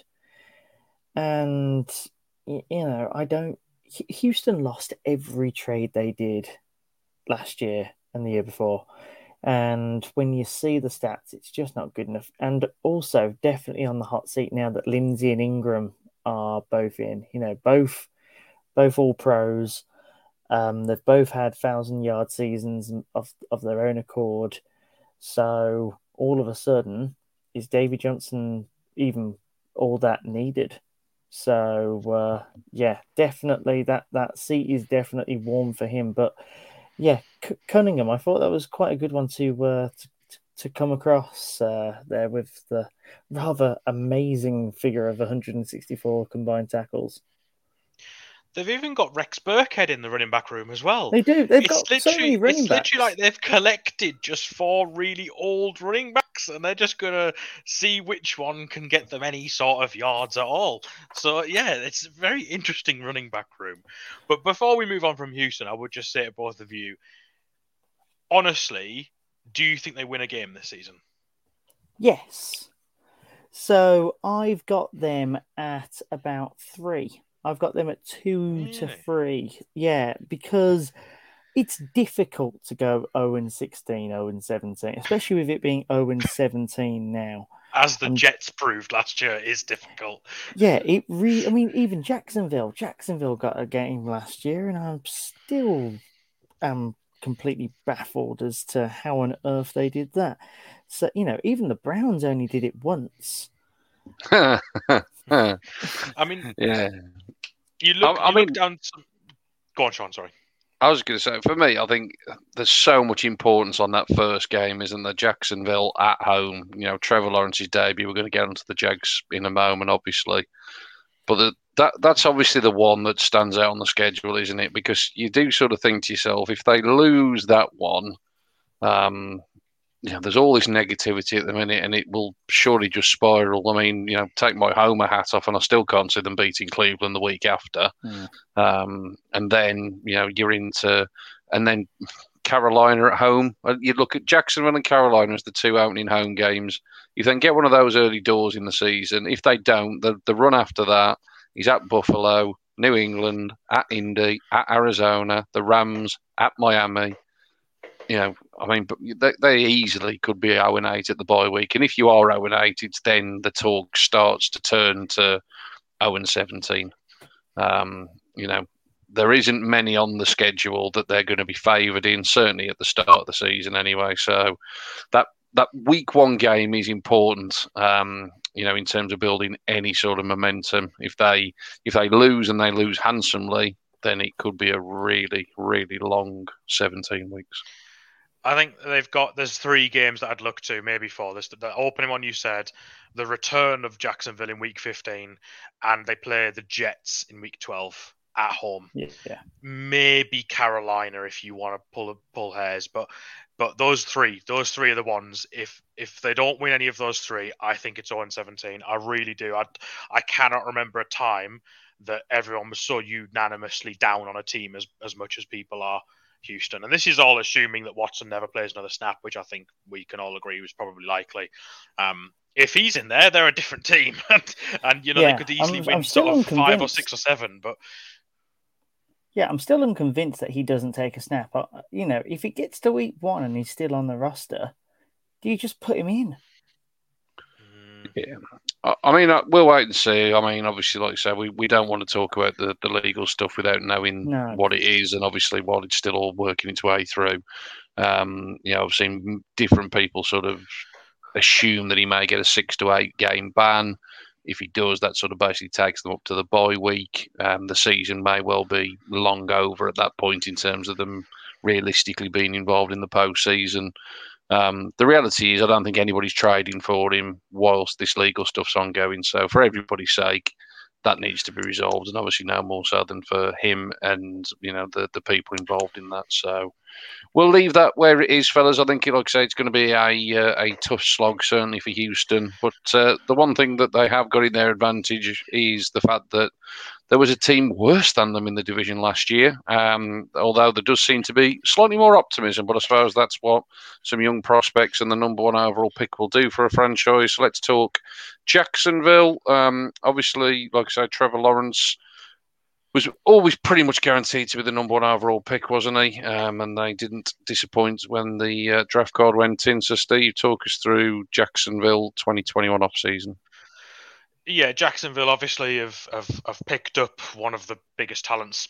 And you know, I don't. Houston lost every trade they did last year and the year before. And when you see the stats, it's just not good enough. And also, definitely on the hot seat now that Lindsay and Ingram are both in. You know, both both all pros. Um, they've both had thousand yard seasons of of their own accord. So all of a sudden, is Davy Johnson even all that needed? So uh, yeah, definitely that that seat is definitely warm for him. But yeah, C- Cunningham, I thought that was quite a good one to uh, to, to come across uh, there with the rather amazing figure of 164 combined tackles. They've even got Rex Burkhead in the running back room as well. They do. They've it's got so many running it's backs. literally like they've collected just four really old running backs, and they're just gonna see which one can get them any sort of yards at all. So yeah, it's a very interesting running back room. But before we move on from Houston, I would just say to both of you, honestly, do you think they win a game this season? Yes. So I've got them at about three. I've got them at two really? to three. Yeah, because it's difficult to go 0 and 16, 0 and 17, especially with it being 0 and 17 now. As the and, Jets proved last year, is difficult. Yeah, it really. I mean, even Jacksonville. Jacksonville got a game last year, and I'm still um completely baffled as to how on earth they did that. So, you know, even the Browns only did it once. I mean, yeah. You look, I, I you mean, look down. Some... Go on, Sean. Sorry. I was going to say, for me, I think there's so much importance on that first game, isn't there? Jacksonville at home. You know, Trevor Lawrence's debut. We're going to get onto the Jags in a moment, obviously. But the, that that's obviously the one that stands out on the schedule, isn't it? Because you do sort of think to yourself, if they lose that one, um, you know, there's all this negativity at the minute, and it will surely just spiral. I mean, you know, take my Homer hat off, and I still can't see them beating Cleveland the week after. Mm. Um, and then you know you're into, and then Carolina at home. Uh, you look at Jacksonville and Carolina as the two opening home games. You then get one of those early doors in the season. If they don't, the the run after that is at Buffalo, New England, at Indy, at Arizona, the Rams, at Miami. You know, I mean, they, they easily could be 0 and 8 at the bye week. And if you are 0 and 8, it's then the talk starts to turn to 0 17. Um, you know, there isn't many on the schedule that they're going to be favoured in, certainly at the start of the season anyway. So that that week one game is important. Um, you know, in terms of building any sort of momentum. If they if they lose and they lose handsomely, then it could be a really really long seventeen weeks. I think they've got there's three games that I'd look to maybe for this. The opening one you said, the return of Jacksonville in week 15, and they play the Jets in week 12 at home. Yeah. Maybe Carolina if you want to pull pull hairs, but but those three, those three are the ones. If if they don't win any of those three, I think it's 0 17. I really do. I I cannot remember a time that everyone was so unanimously down on a team as as much as people are Houston. And this is all assuming that Watson never plays another snap, which I think we can all agree was probably likely. Um, if he's in there, they're a different team, and, and you know yeah, they could easily I'm, win I'm sort of five or six or seven. But yeah, I'm still unconvinced that he doesn't take a snap. You know, if it gets to week one and he's still on the roster, do you just put him in? Yeah, I mean, uh, we'll wait and see. I mean, obviously, like I said, we, we don't want to talk about the, the legal stuff without knowing no. what it is, and obviously, while it's still all working its way through, um, you know, I've seen different people sort of assume that he may get a six to eight game ban. If he does, that sort of basically takes them up to the bye week. Um, the season may well be long over at that point in terms of them realistically being involved in the postseason. Um, the reality is, I don't think anybody's trading for him whilst this legal stuff's ongoing. So, for everybody's sake, that needs to be resolved, and obviously no more so than for him and you know the the people involved in that. So we'll leave that where it is, fellas. I think, like I say, it's going to be a uh, a tough slog certainly for Houston. But uh, the one thing that they have got in their advantage is the fact that there was a team worse than them in the division last year. Um, although there does seem to be slightly more optimism, but I suppose that's what some young prospects and the number one overall pick will do for a franchise. Let's talk Jacksonville. Um, obviously, like I said, Trevor Lawrence was always pretty much guaranteed to be the number one overall pick, wasn't he? Um, and they didn't disappoint when the uh, draft card went in. So, Steve, talk us through Jacksonville 2021 off season yeah, Jacksonville obviously have, have, have picked up one of the biggest talents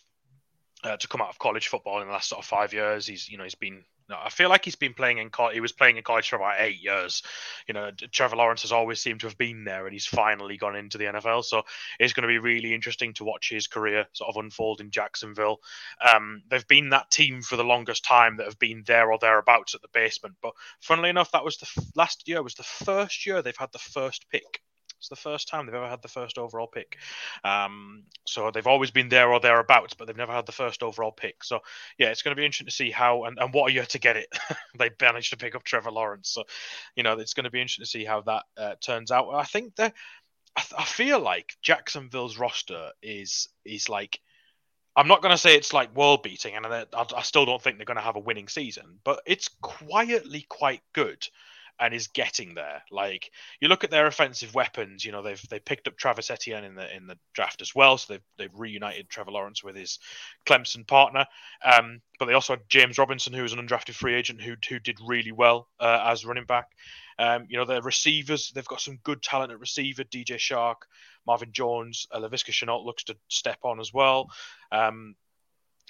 uh, to come out of college football in the last sort of five years. He's you know he's been I feel like he's been playing in college. He was playing in college for about eight years. You know, Trevor Lawrence has always seemed to have been there, and he's finally gone into the NFL. So it's going to be really interesting to watch his career sort of unfold in Jacksonville. Um, they've been that team for the longest time that have been there or thereabouts at the basement. But funnily enough, that was the f- last year was the first year they've had the first pick it's the first time they've ever had the first overall pick. Um, so they've always been there or thereabouts, but they've never had the first overall pick. So yeah, it's going to be interesting to see how and, and what a year to get it. they managed to pick up Trevor Lawrence. So you know it's going to be interesting to see how that uh, turns out. I think that I, I feel like Jacksonville's roster is is like. I'm not going to say it's like world beating, and I, I still don't think they're going to have a winning season, but it's quietly quite good and is getting there. Like you look at their offensive weapons, you know they've they picked up Travis Etienne in the in the draft as well, so they've they've reunited Trevor Lawrence with his Clemson partner. Um, but they also had James Robinson, who was an undrafted free agent who who did really well uh, as running back. Um, you know their receivers, they've got some good talent at receiver. DJ Chark, Marvin Jones, uh, Laviska Shenault looks to step on as well. Um,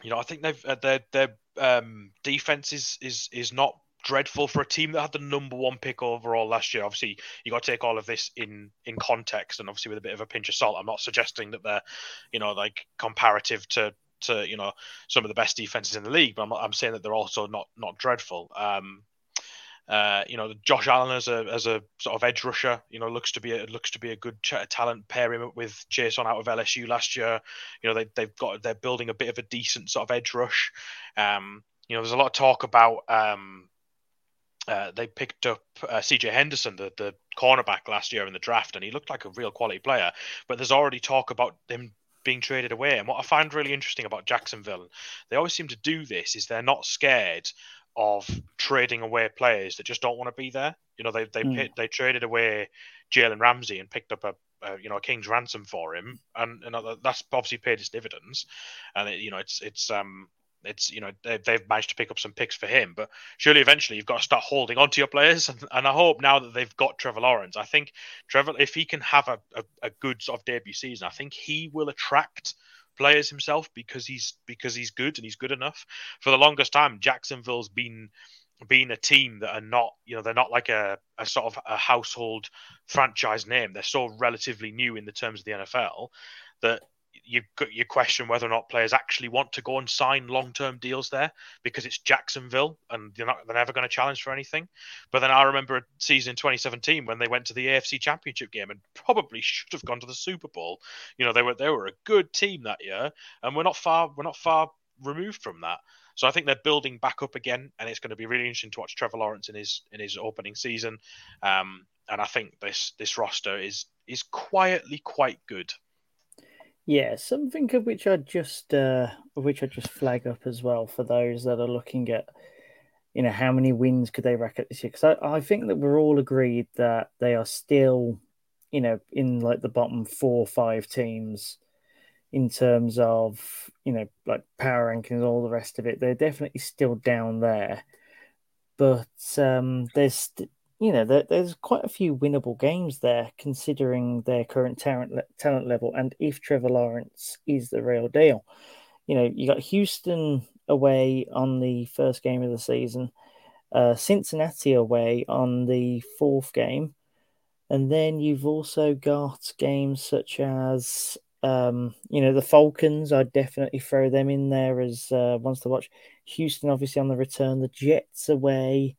you know, I think they've uh, their their um, defense is is is not dreadful for a team that had the number one pick overall last year. Obviously, you got to take all of this in in context, and obviously with a bit of a pinch of salt. I'm not suggesting that they're, you know, like comparative to to you know some of the best defenses in the league, but I'm, I'm saying that they're also not not dreadful. Um, uh, you know, Josh Allen as a as a sort of edge rusher, you know, looks to be a, looks to be a good ch- talent. Pair him with Chaisson out of LSU last year. You know, they they've got they're building a bit of a decent sort of edge rush. Um, you know, there's a lot of talk about um, uh, they picked up uh, CJ Henderson, the, the cornerback last year in the draft, and he looked like a real quality player. But there's already talk about him being traded away. And what I find really interesting about Jacksonville, they always seem to do this, is they're not scared of trading away players that just don't want to be there. You know, they they mm. they traded away Jalen Ramsey and picked up a, a, you know a king's ransom for him, and, and that's obviously paid its dividends. And it, you know, it's it's um it's you know they've managed to pick up some picks for him, but surely eventually you've got to start holding on to your players. And, and I hope now that they've got Trevor Lawrence, I think Trevor, if he can have a, a, a good sort of debut season, I think he will attract players himself because he's because he's good and he's good enough. For the longest time, Jacksonville's been being a team that are not, you know, they're not like a, a sort of a household franchise name. They're so relatively new in the terms of the NFL that you you question whether or not players actually want to go and sign long term deals there because it's Jacksonville and they're not they're never going to challenge for anything. But then I remember a season in 2017 when they went to the AFC Championship game and probably should have gone to the Super Bowl. You know they were they were a good team that year, and we're not far we're not far removed from that. So I think they're building back up again, and it's going to be really interesting to watch Trevor Lawrence in his in his opening season. Um, and I think this this roster is is quietly quite good. Yeah, something of which I just uh, which I just flag up as well for those that are looking at, you know, how many wins could they rack up this year? Because I, I think that we're all agreed that they are still, you know, in like the bottom four or five teams in terms of you know like power rankings, all the rest of it. They're definitely still down there, but um, there's you know, there, there's quite a few winnable games there, considering their current talent talent level, and if Trevor Lawrence is the real deal. You know, you got Houston away on the first game of the season, uh, Cincinnati away on the fourth game, And then you've also got games such as, um, you know, the Falcons. I'd definitely throw them in there as uh, ones to watch. Houston, obviously, on the return. The Jets away.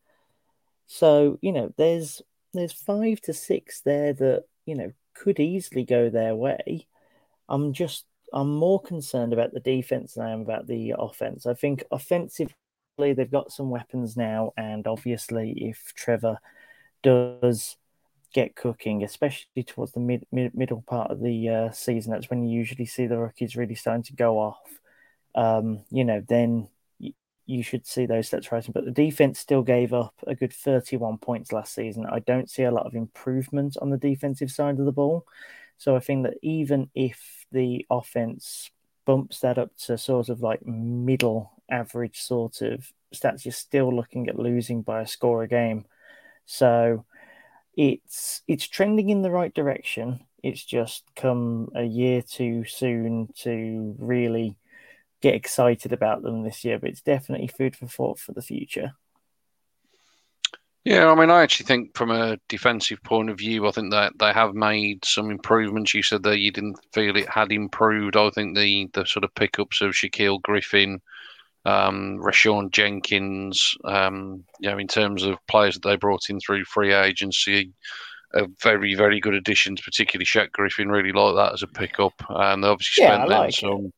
So you know, there's there's five to six there that you know could easily go their way. I'm just I'm more concerned about the defense than I am about the offense. I think offensively they've got some weapons now, and obviously if Trevor does get cooking, especially towards the mid, mid middle part of the uh, season, that's when you usually see the rookies really starting to go off. Um, you know, then you should see those stats rising. But the defense still gave up a good 31 points last season. I don't see a lot of improvement on the defensive side of the ball. So I think that even if the offense bumps that up to sort of like middle average sort of stats, you're still looking at losing by a score a game. So it's it's trending in the right direction. It's just come a year too soon to really get excited about them this year, but it's definitely food for thought for the future. Yeah, I mean, I actually think from a defensive point of view, I think that they have made some improvements. You said that you didn't feel it had improved. I think the the sort of pickups of Shaquill Griffin, um, Rayshawn Jenkins, um, you know, in terms of players that they brought in through free agency, are very, very good additions, particularly Shaq Griffin. Really like that as a pickup. And they obviously yeah, spent like some. It.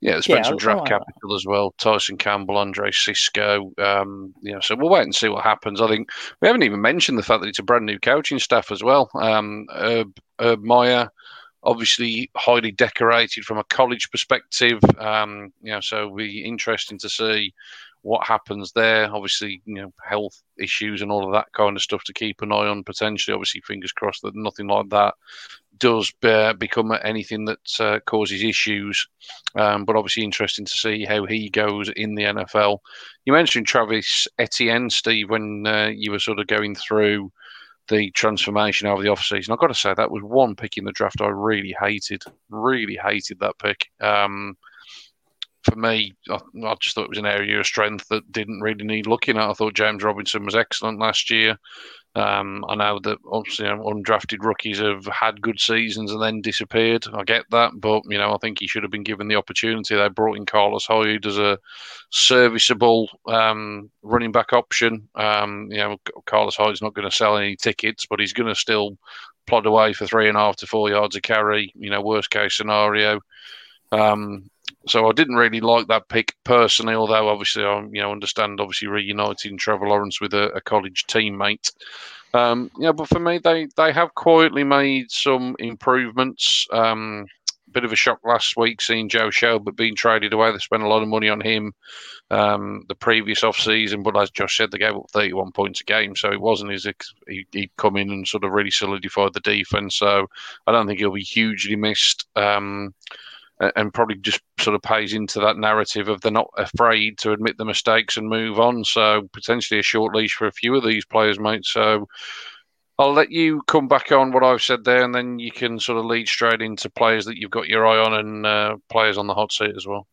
Yeah, spent Yeah, some draft capital as well. Tyson Campbell, Andre Cisco. Um, you know, so we'll wait and see what happens. I think we haven't even mentioned the fact that it's a brand new coaching staff as well. Um, Herb, Herb Meyer, obviously highly decorated from a college perspective. Um, you know, so it'll be interesting to see what happens there. Obviously, you know, health issues and all of that kind of stuff to keep an eye on potentially. Obviously, fingers crossed that nothing like that does uh, become anything that uh, causes issues. Um, but obviously, interesting to see how he goes in the NFL. You mentioned Travis Etienne, Steve, when uh, you were sort of going through the transformation over the offseason. I've got to say, that was one pick in the draft I really hated. Really hated that pick. Um, for me, I, I just thought it was an area of strength that didn't really need looking at. I thought James Robinson was excellent last year. Um, I know that obviously you know, undrafted rookies have had good seasons and then disappeared. I get that, but you know I think he should have been given the opportunity. They brought in Carlos Hyde as a serviceable um, running back option. Um, you know Carlos Hyde's not going to sell any tickets, but he's going to still plod away for three and a half to four yards a carry. You know worst case scenario. Um, so I didn't really like that pick personally, although obviously I you know understand obviously reuniting Trevor Lawrence with a, a college teammate. Um, yeah, but for me, they they have quietly made some improvements. Um, bit of a shock last week seeing Joe Shelby being traded away. They spent a lot of money on him um, the previous off season, but as Josh said, they gave up 31 points a game, so it wasn't as he, he'd come in and sort of really solidified the defense. So I don't think he'll be hugely missed. Um, and probably just sort of pays into that narrative of they're not afraid to admit the mistakes and move on. So potentially a short leash for a few of these players, mate. So I'll let you come back on what I've said there, and then you can sort of lead straight into players that you've got your eye on and uh, players on the hot seat as well.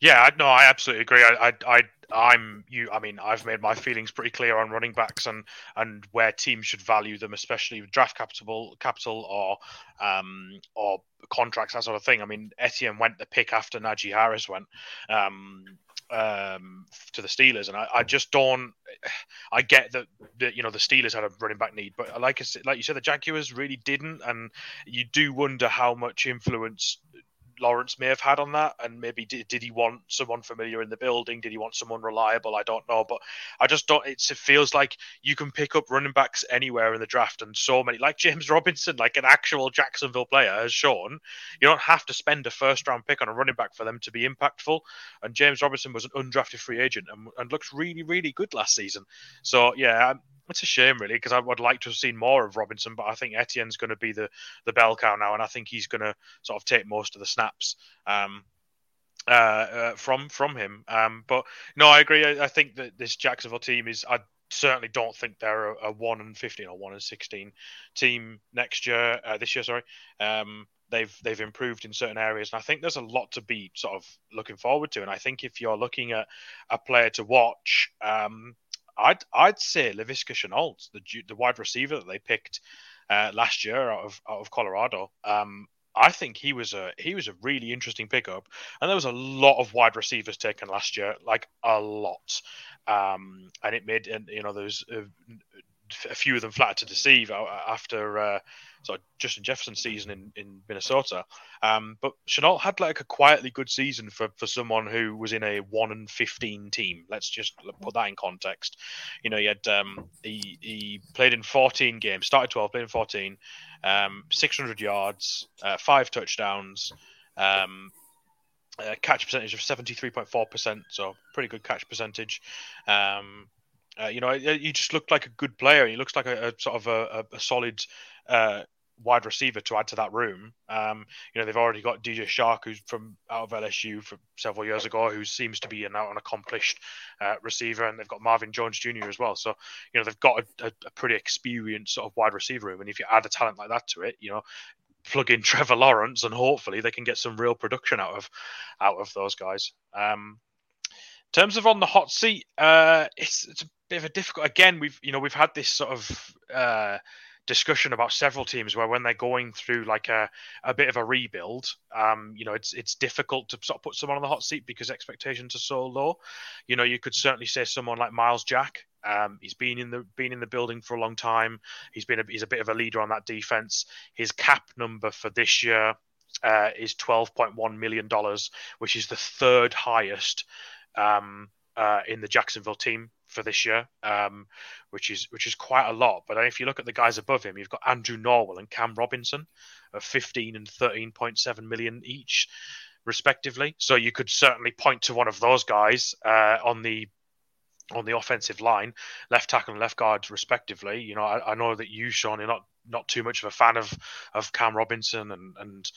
Yeah, no, I absolutely agree. I, I, I, I'm you. I mean, I've made my feelings pretty clear on running backs and and where teams should value them, especially with draft capital, capital or um or contracts that sort of thing. I mean, Etienne went the pick after Najee Harris went. Um, um, to the Steelers, and I, I just don't. I get that, that you know the Steelers had a running back need, but like I like you said, the Jaguars really didn't, and you do wonder how much influence Lawrence may have had on that, and maybe did, did he want someone familiar in the building? Did he want someone reliable? I don't know, but I just don't. It feels like you can pick up running backs anywhere in the draft, and so many, like James Robinson, like an actual Jacksonville player, has shown. You don't have to spend a first round pick on a running back for them to be impactful. And James Robinson was an undrafted free agent and, and looked really, really good last season. So yeah, it's a shame really because I would like to have seen more of Robinson, but I think Etienne's going to be the the bell cow now, and I think he's going to sort of take most of the snaps. Um, uh, uh, from from him. Um, but no, I agree. I, I think that this Jacksonville team is. I certainly don't think they're a, a one and fifteen or one and sixteen team next year. Uh, this year, sorry. Um, they've they've improved in certain areas, and I think there's a lot to be sort of looking forward to. And I think if you're looking at a player to watch. Um, I'd I'd say Laviska Shenault, the the wide receiver that they picked uh, last year out of out of Colorado. Um, I think he was a he was a really interesting pickup, and there was a lot of wide receivers taken last year, like a lot, um, and it made and you know there's a, a few of them flat to deceive after uh, Justin Jefferson's season in, in Minnesota. Um, but Shenault had like a quietly good season for, for someone who was in a one and fifteen team. Let's just put that in context. You know, he had um, he he played in fourteen games, started twelve, played in fourteen, um, six hundred yards, uh, five touchdowns. Um, catch percentage of 73.4%, so pretty good catch percentage. Um, uh, you know, he just looked like a good player. He looks like a, a sort of a, a solid uh, wide receiver to add to that room. Um, you know, they've already got DJ Chark, who's from out of LSU from several years ago, who seems to be an and accomplished uh, receiver, and they've got Marvin Jones Jr. as well. So, you know, they've got a, a, pretty experienced sort of wide receiver room, and if you add a talent like that to it, you know, plug in Trevor Lawrence, and hopefully they can get some real production out of out of those guys. Um, in terms of on the hot seat, uh, it's it's a bit of a difficult. Again, we've you know we've had this sort of. Uh, discussion about several teams where when they're going through like a, a bit of a rebuild, um, you know, it's it's difficult to sort of put someone on the hot seat because expectations are so low. You know, you could certainly say someone like Myles Jack. Um, he's been in the been in the building for a long time. He's been a, he's a bit of a leader on that defense. His cap number for this year uh, is twelve point one million dollars, which is the third highest um, uh, in the Jacksonville team for this year, um, which is which is quite a lot. But if you look at the guys above him, you've got Andrew Norwell and Cam Robinson of 15 and 13.7 million each, respectively. So you could certainly point to one of those guys uh, on the on the offensive line, left tackle and left guard, respectively. You know, I, I know that you, Sean, you're not not too much of a fan of of Cam Robinson, and and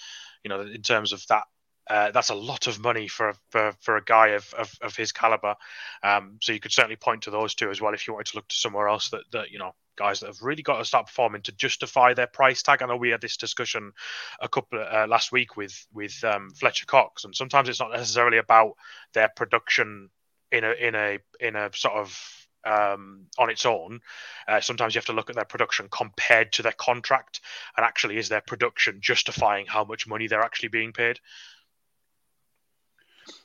you know, in terms of that uh, that's a lot of money for for, for a guy of, of, of his caliber. Um, so you could certainly point to those two as well if you wanted to look to somewhere else that, that you know guys that have really got to start performing to justify their price tag. I know we had this discussion a couple uh, last week with with um, Fletcher Cox, and sometimes it's not necessarily about their production in a in a in a sort of um, on its own. Uh, sometimes you have to look at their production compared to their contract, and actually, is their production justifying how much money they're actually being paid?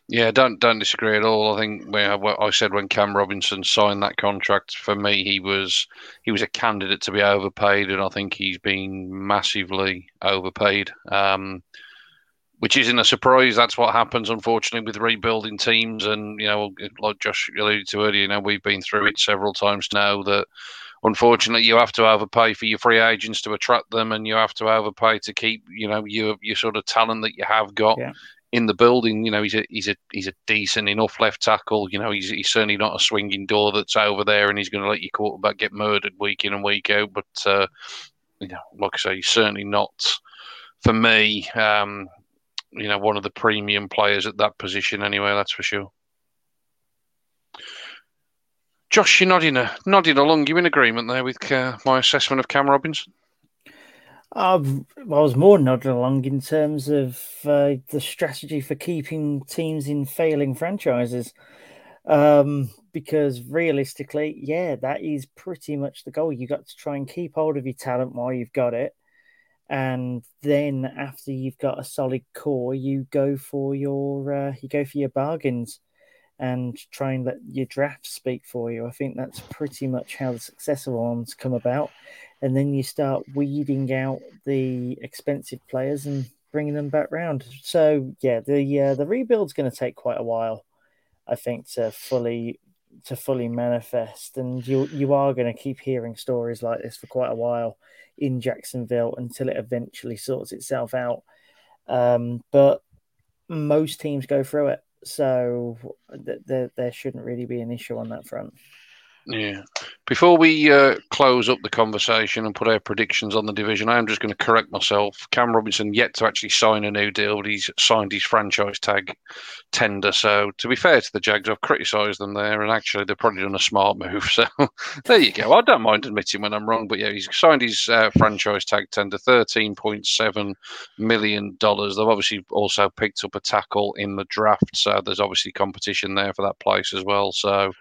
Yeah, don't don't disagree at all. I think what I said when Cam Robinson signed that contract, for me, he was he was a candidate to be overpaid, and I think he's been massively overpaid. Um, which isn't a surprise. That's what happens, unfortunately, with rebuilding teams. And you know, like Josh alluded to earlier, you know, we've been through it several times now. That unfortunately, you have to overpay for your free agents to attract them, and you have to overpay to keep, you know, your your sort of talent that you have got yeah in the building. You know, he's a he's a he's a decent enough left tackle. You know, he's he's certainly not a swinging door that's over there, and he's going to let your quarterback get murdered week in and week out. But uh, you know, like I say, he's certainly not for me. Um, you know, one of the premium players at that position. Anyway, that's for sure. Josh, you're nodding, nodding along. You in agreement there with uh, my assessment of Cam Robinson? I've, I was more nodding along in terms of uh, the strategy for keeping teams in failing franchises. Um, because realistically, yeah, that is pretty much the goal. You got to try and keep hold of your talent while you've got it. And then after you've got a solid core, you go for your uh, you go for your bargains and try and let your draft speak for you. I think that's pretty much how the successful ones come about and then you start weeding out the expensive players and bringing them back round. So yeah, the uh, the rebuild's going to take quite a while, I think, to fully to fully manifest, and you you are going to keep hearing stories like this for quite a while in Jacksonville until it eventually sorts itself out. Um, but most teams go through it, so th- there there shouldn't really be an issue on that front. Yeah. Before we uh, close up the conversation and put our predictions on the division, I am just going to correct myself. Cam Robinson yet to actually sign a new deal, but he's signed his franchise tag tender. So, to be fair to the Jags, I've criticised them there, and actually they've probably done a smart move. So, there you go. I don't mind admitting when I'm wrong, but yeah, he's signed his uh, franchise tag tender, thirteen point seven million dollars. They've obviously also picked up a tackle in the draft, so there's obviously competition there for that place as well. So.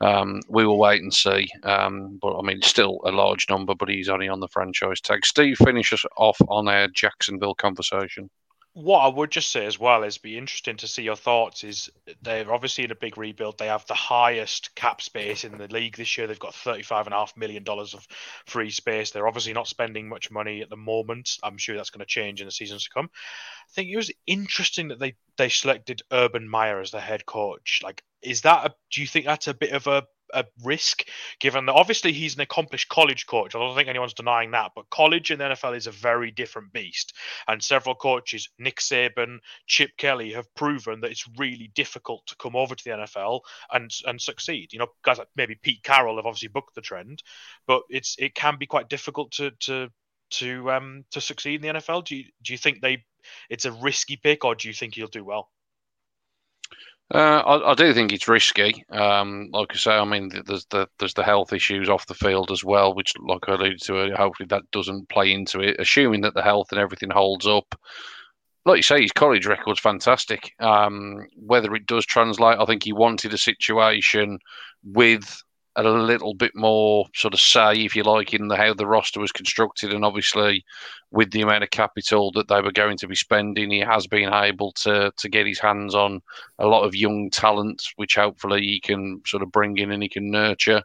Um, we will wait and see. Um, but I mean, still a large number, but he's only on the franchise tag. Steve, finish us off on our Jacksonville conversation what I would just say as well is be interesting to see your thoughts. Is they're obviously in a big rebuild. They have the highest cap space in the league this year. They've got thirty-five and a half million dollars of free space. They're obviously not spending much money at the moment. I'm sure that's going to change in the seasons to come. I think it was interesting that they they selected Urban Meyer as the head coach. Like, is that a? Do you think that's a bit of a a risk, given that obviously he's an accomplished college coach. I don't think anyone's denying that, but college and NFL is a very different beast. And several coaches, Nick Saban, Chip Kelly, have proven that it's really difficult to come over to the NFL and and succeed. You know, guys like maybe Pete Carroll have obviously booked the trend, but it's it can be quite difficult to to to um to succeed in the NFL. Do you do you think they it's a risky pick, or do you think he'll do well? Uh, I, I, do think it's risky. Um, like I say, I mean, there's the there's the health issues off the field as well, which, like I alluded to, earlier, hopefully that doesn't play into it. Assuming that the health and everything holds up, like you say, his college record's fantastic. Um, whether it does translate, I think he wanted a situation with a little bit more sort of say, if you like, in the how the roster was constructed, and obviously with the amount of capital that they were going to be spending, he has been able to to get his hands on a lot of young talent, which hopefully he can sort of bring in and he can nurture.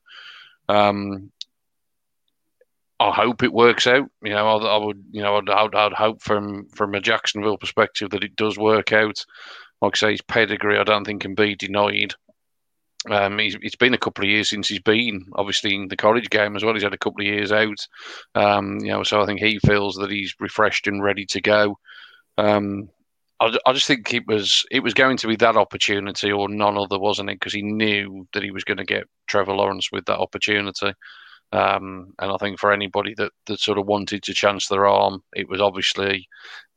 Um, I hope it works out. You know, I, I would, you know, I'd, I'd, I'd, hope from from a Jacksonville perspective that it does work out. Like I say, his pedigree, I don't think can be denied. Um, it's been a couple of years since he's been, obviously, in the college game as well. He's had a couple of years out, um, you know. So I think he feels that he's refreshed and ready to go. Um, I, I, just think it was it was going to be that opportunity or none other, wasn't it? Because he knew that he was going to get Trevor Lawrence with that opportunity. Um, and I think for anybody that, that sort of wanted to chance their arm, it was obviously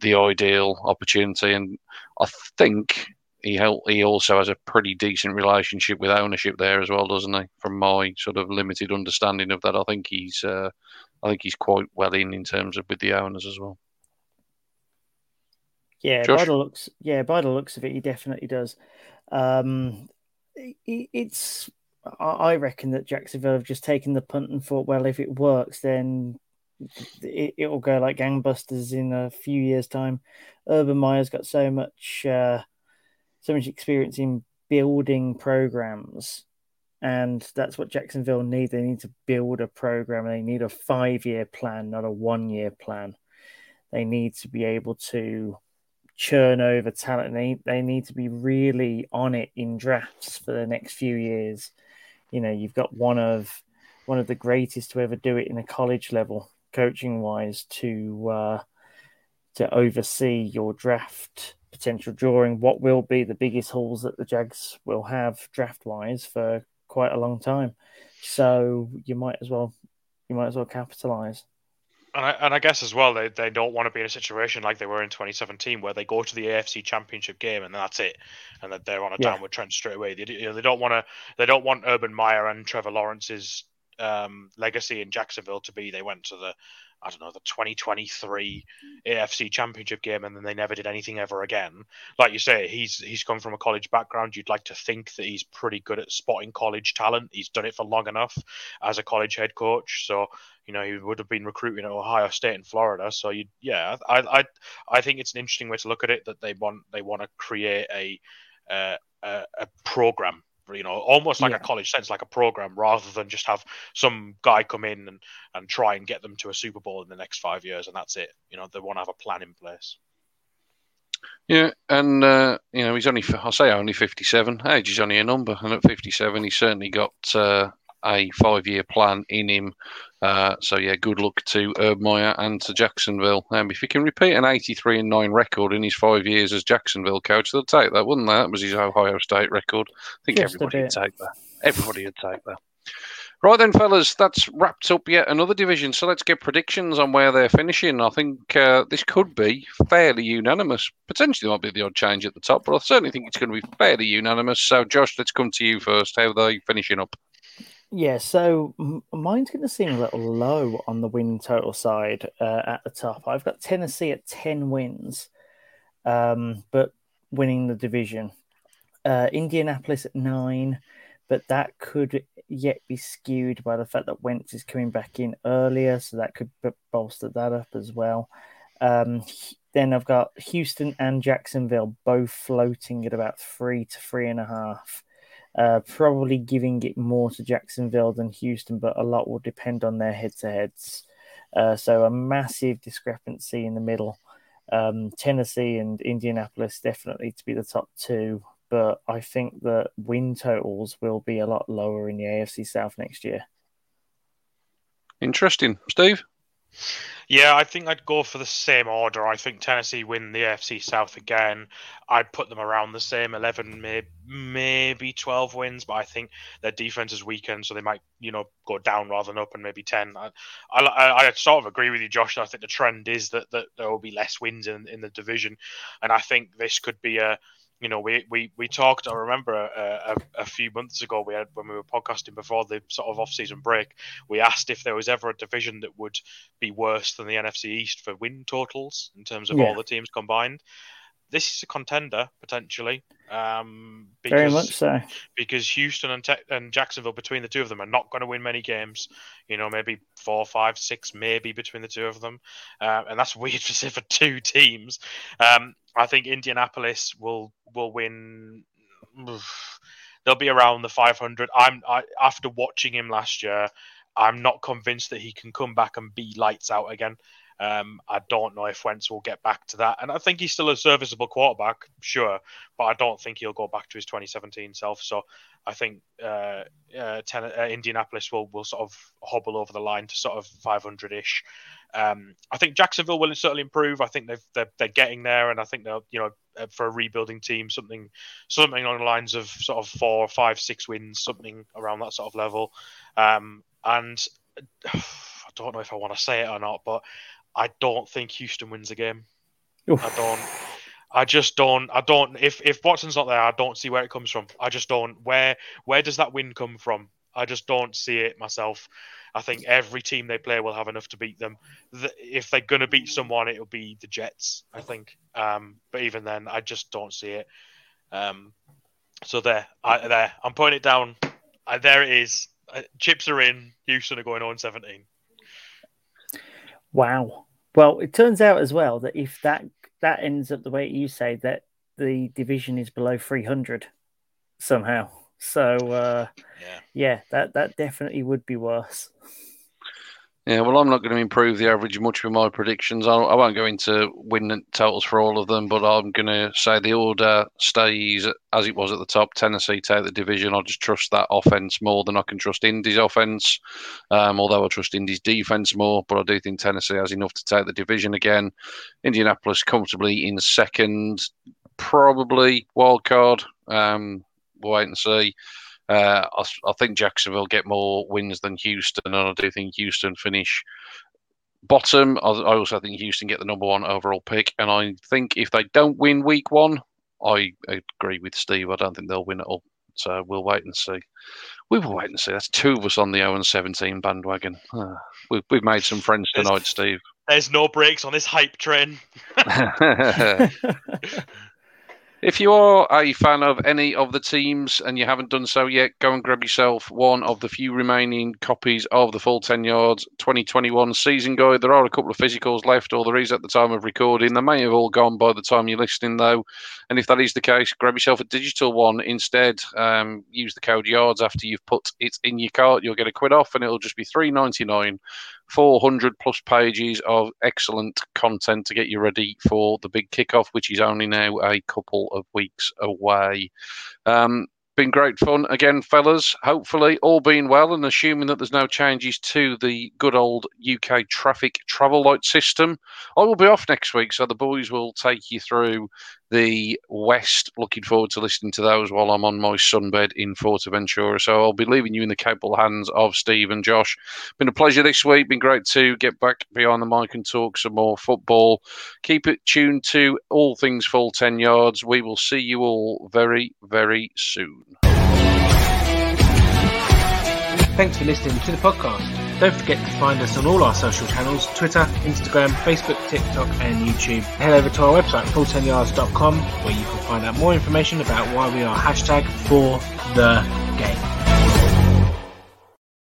the ideal opportunity. And I think he he also has a pretty decent relationship with ownership there as well, doesn't he? From my sort of limited understanding of that, I think he's uh, I think he's quite well in in terms of with the owners as well. Yeah, Josh? by the looks, yeah, by the looks of it, he definitely does. Um, it, it's I reckon that Jacksonville have just taken the punt and thought, well, if it works, then it, it will go like gangbusters in a few years' time. Urban Meyer's got so much. Uh, so much experience in building programs. And that's what Jacksonville need. They need to build a program. They need a five year plan, not a one year plan. They need to be able to churn over talent. They, they need to be really on it in drafts for the next few years. You know, you've got one of one of the greatest to ever do it in a college level, coaching wise, to uh, to oversee your draft potential drawing what will be the biggest hauls that the Jags will have draft wise for quite a long time. So you might as well you might as well capitalize. And I, and I guess as well, they, they don't want to be in a situation like they were in 2017, where they go to the AFC Championship game and that's it, and that they're on a yeah. downward trend straight away. They, you know, they don't want to they don't want Urban Meyer and Trevor Lawrence's um, legacy in Jacksonville to be they went to the I don't know, the 2023 AFC Championship game, and then they never did anything ever again. Like you say, he's he's come from a college background. You'd like to think that he's pretty good at spotting college talent. He's done it for long enough as a college head coach, so you know he would have been recruiting at Ohio State and Florida. So you, yeah, I I I think it's an interesting way to look at it that they want they want to create a uh, a, a program you know, almost like yeah. a college sense, like a program, rather than just have some guy come in and, and try and get them to a Super Bowl in the next five years, and that's it. You know, they want to have a plan in place. Yeah, and uh, you know, he's only I'll say only fifty-seven. Age is only a number, and at fifty-seven, he's certainly got uh, a five-year plan in him. Uh, so yeah, good luck to Urban Meyer and to Jacksonville. Um, if he can repeat an 83 and nine record in his five years as Jacksonville coach, they'll take that, wouldn't they? That was his Ohio State record. I think Just everybody would take that. Everybody would take that. Right then, fellas, that's wrapped up yet another division. So let's get predictions on where they're finishing. I think uh, this could be fairly unanimous. Potentially, might be the odd change at the top, but I certainly think it's going to be fairly unanimous. So, Josh, let's come to you first. How are they finishing up? Yeah, so mine's going to seem a little low on the win total side uh, at the top. I've got Tennessee at 10 wins, um, but winning the division. Uh, Indianapolis at nine, but that could yet be skewed by the fact that Wentz is coming back in earlier, so that could bolster that up as well. Um, then I've got Houston and Jacksonville both floating at about three to three and a half. Uh, probably giving it more to Jacksonville than Houston, but a lot will depend on their head to heads. Uh, so a massive discrepancy in the middle. Um, Tennessee and Indianapolis definitely to be the top two, but I think that win totals will be a lot lower in the AFC South next year. Interesting, Steve. Yeah, I think I'd go for the same order. I think Tennessee win the AFC South again. I'd put them around the same 11, maybe, maybe 12 wins, but I think their defense is weakened, so they might, you know, go down rather than up and maybe 10. I, I, I sort of agree with you, Josh. I think the trend is that, that there will be less wins in, in the division, and I think this could be a you know, we we, we talked. I remember a, a, a, few months ago we had when we were podcasting before the sort of off-season break. We asked if there was ever a division that would be worse than the NFC East for win totals in terms of yeah. all the teams combined. This is a contender potentially. Um, because, Very much so. Because Houston and, Te- and Jacksonville, between the two of them, are not going to win many games. You know, maybe four, five, six, maybe between the two of them, uh, and that's weird for for two teams. Um, I think Indianapolis will will win. They'll be around the 500. I'm I, after watching him last year. I'm not convinced that he can come back and be lights out again. Um, I don't know if Wentz will get back to that, and I think he's still a serviceable quarterback, sure, but I don't think he'll go back to his 2017 self. So I think uh, uh, ten, uh, Indianapolis will will sort of hobble over the line to sort of 500 ish. Um, I think Jacksonville will certainly improve. I think they've, they're, they're getting there, and I think they'll you know uh, for a rebuilding team something something along the lines of sort of four, five, six wins, something around that sort of level. Um, and I don't know if I want to say it or not, but I don't think Houston wins a game. Oof. I don't. I just don't. I don't. If if Watson's not there, I don't see where it comes from. I just don't. Where where does that win come from? I just don't see it myself. I think every team they play will have enough to beat them. The, if they're going to beat someone, it'll be the Jets, I think. Um, but even then, I just don't see it. Um, so there, I, there, I'm putting it down. I, there it is. Uh, chips are in. Houston are going on 17. Wow. Well, it turns out as well that if that that ends up the way you say that the division is below 300 somehow. So uh, yeah. yeah, that that definitely would be worse. Yeah, well, I'm not going to improve the average much with my predictions. I, I won't go into win totals for all of them, but I'm going to say the order stays as it was at the top. Tennessee take the division. I just trust that offense more than I can trust Indy's offense. Um, although I trust Indy's defense more, but I do think Tennessee has enough to take the division again. Indianapolis comfortably in second, probably wild card. Um, we'll wait and see. Uh, I, I, think Jacksonville get more wins than Houston, and I do think Houston finish bottom. I, I also think Houston get the number one overall pick, and I think if they don't win Week One, I agree with Steve. I don't think they'll win it all. So we'll wait and see. We will wait and see. That's two of us on the 0 17 bandwagon. Uh, we've, we've made some friends tonight, there's, Steve. There's no brakes on this hype train. If you are a fan of any of the teams and you haven't done so yet, go and grab yourself one of the few remaining copies of the Full 10 Yards 2021 season guide. There are a couple of physicals left, or there is at the time of recording. They may have all gone by the time you're listening, though. And if that is the case, grab yourself a digital one instead. Um, use the code YARDS after you've put it in your cart. You'll get a quid off, and it'll just be three ninety nine 400 plus pages of excellent content to get you ready for the big kickoff, which is only now a couple of weeks away. Um, been great fun again, fellas. Hopefully, all being well, and assuming that there's no changes to the good old UK traffic travel light system, I will be off next week, so the boys will take you through the West. Looking forward to listening to those while I'm on my sunbed in Fuerteventura. So I'll be leaving you in the capable hands of Steve and Josh. Been a pleasure this week. Been great to get back behind the mic and talk some more football. Keep it tuned to all things full 10 yards. We will see you all very, very soon. Thanks for listening to the podcast. Don't forget to find us on all our social channels Twitter, Instagram, Facebook, TikTok, and YouTube. Head over to our website, full10yards.com, where you can find out more information about why we are hashtag for the game.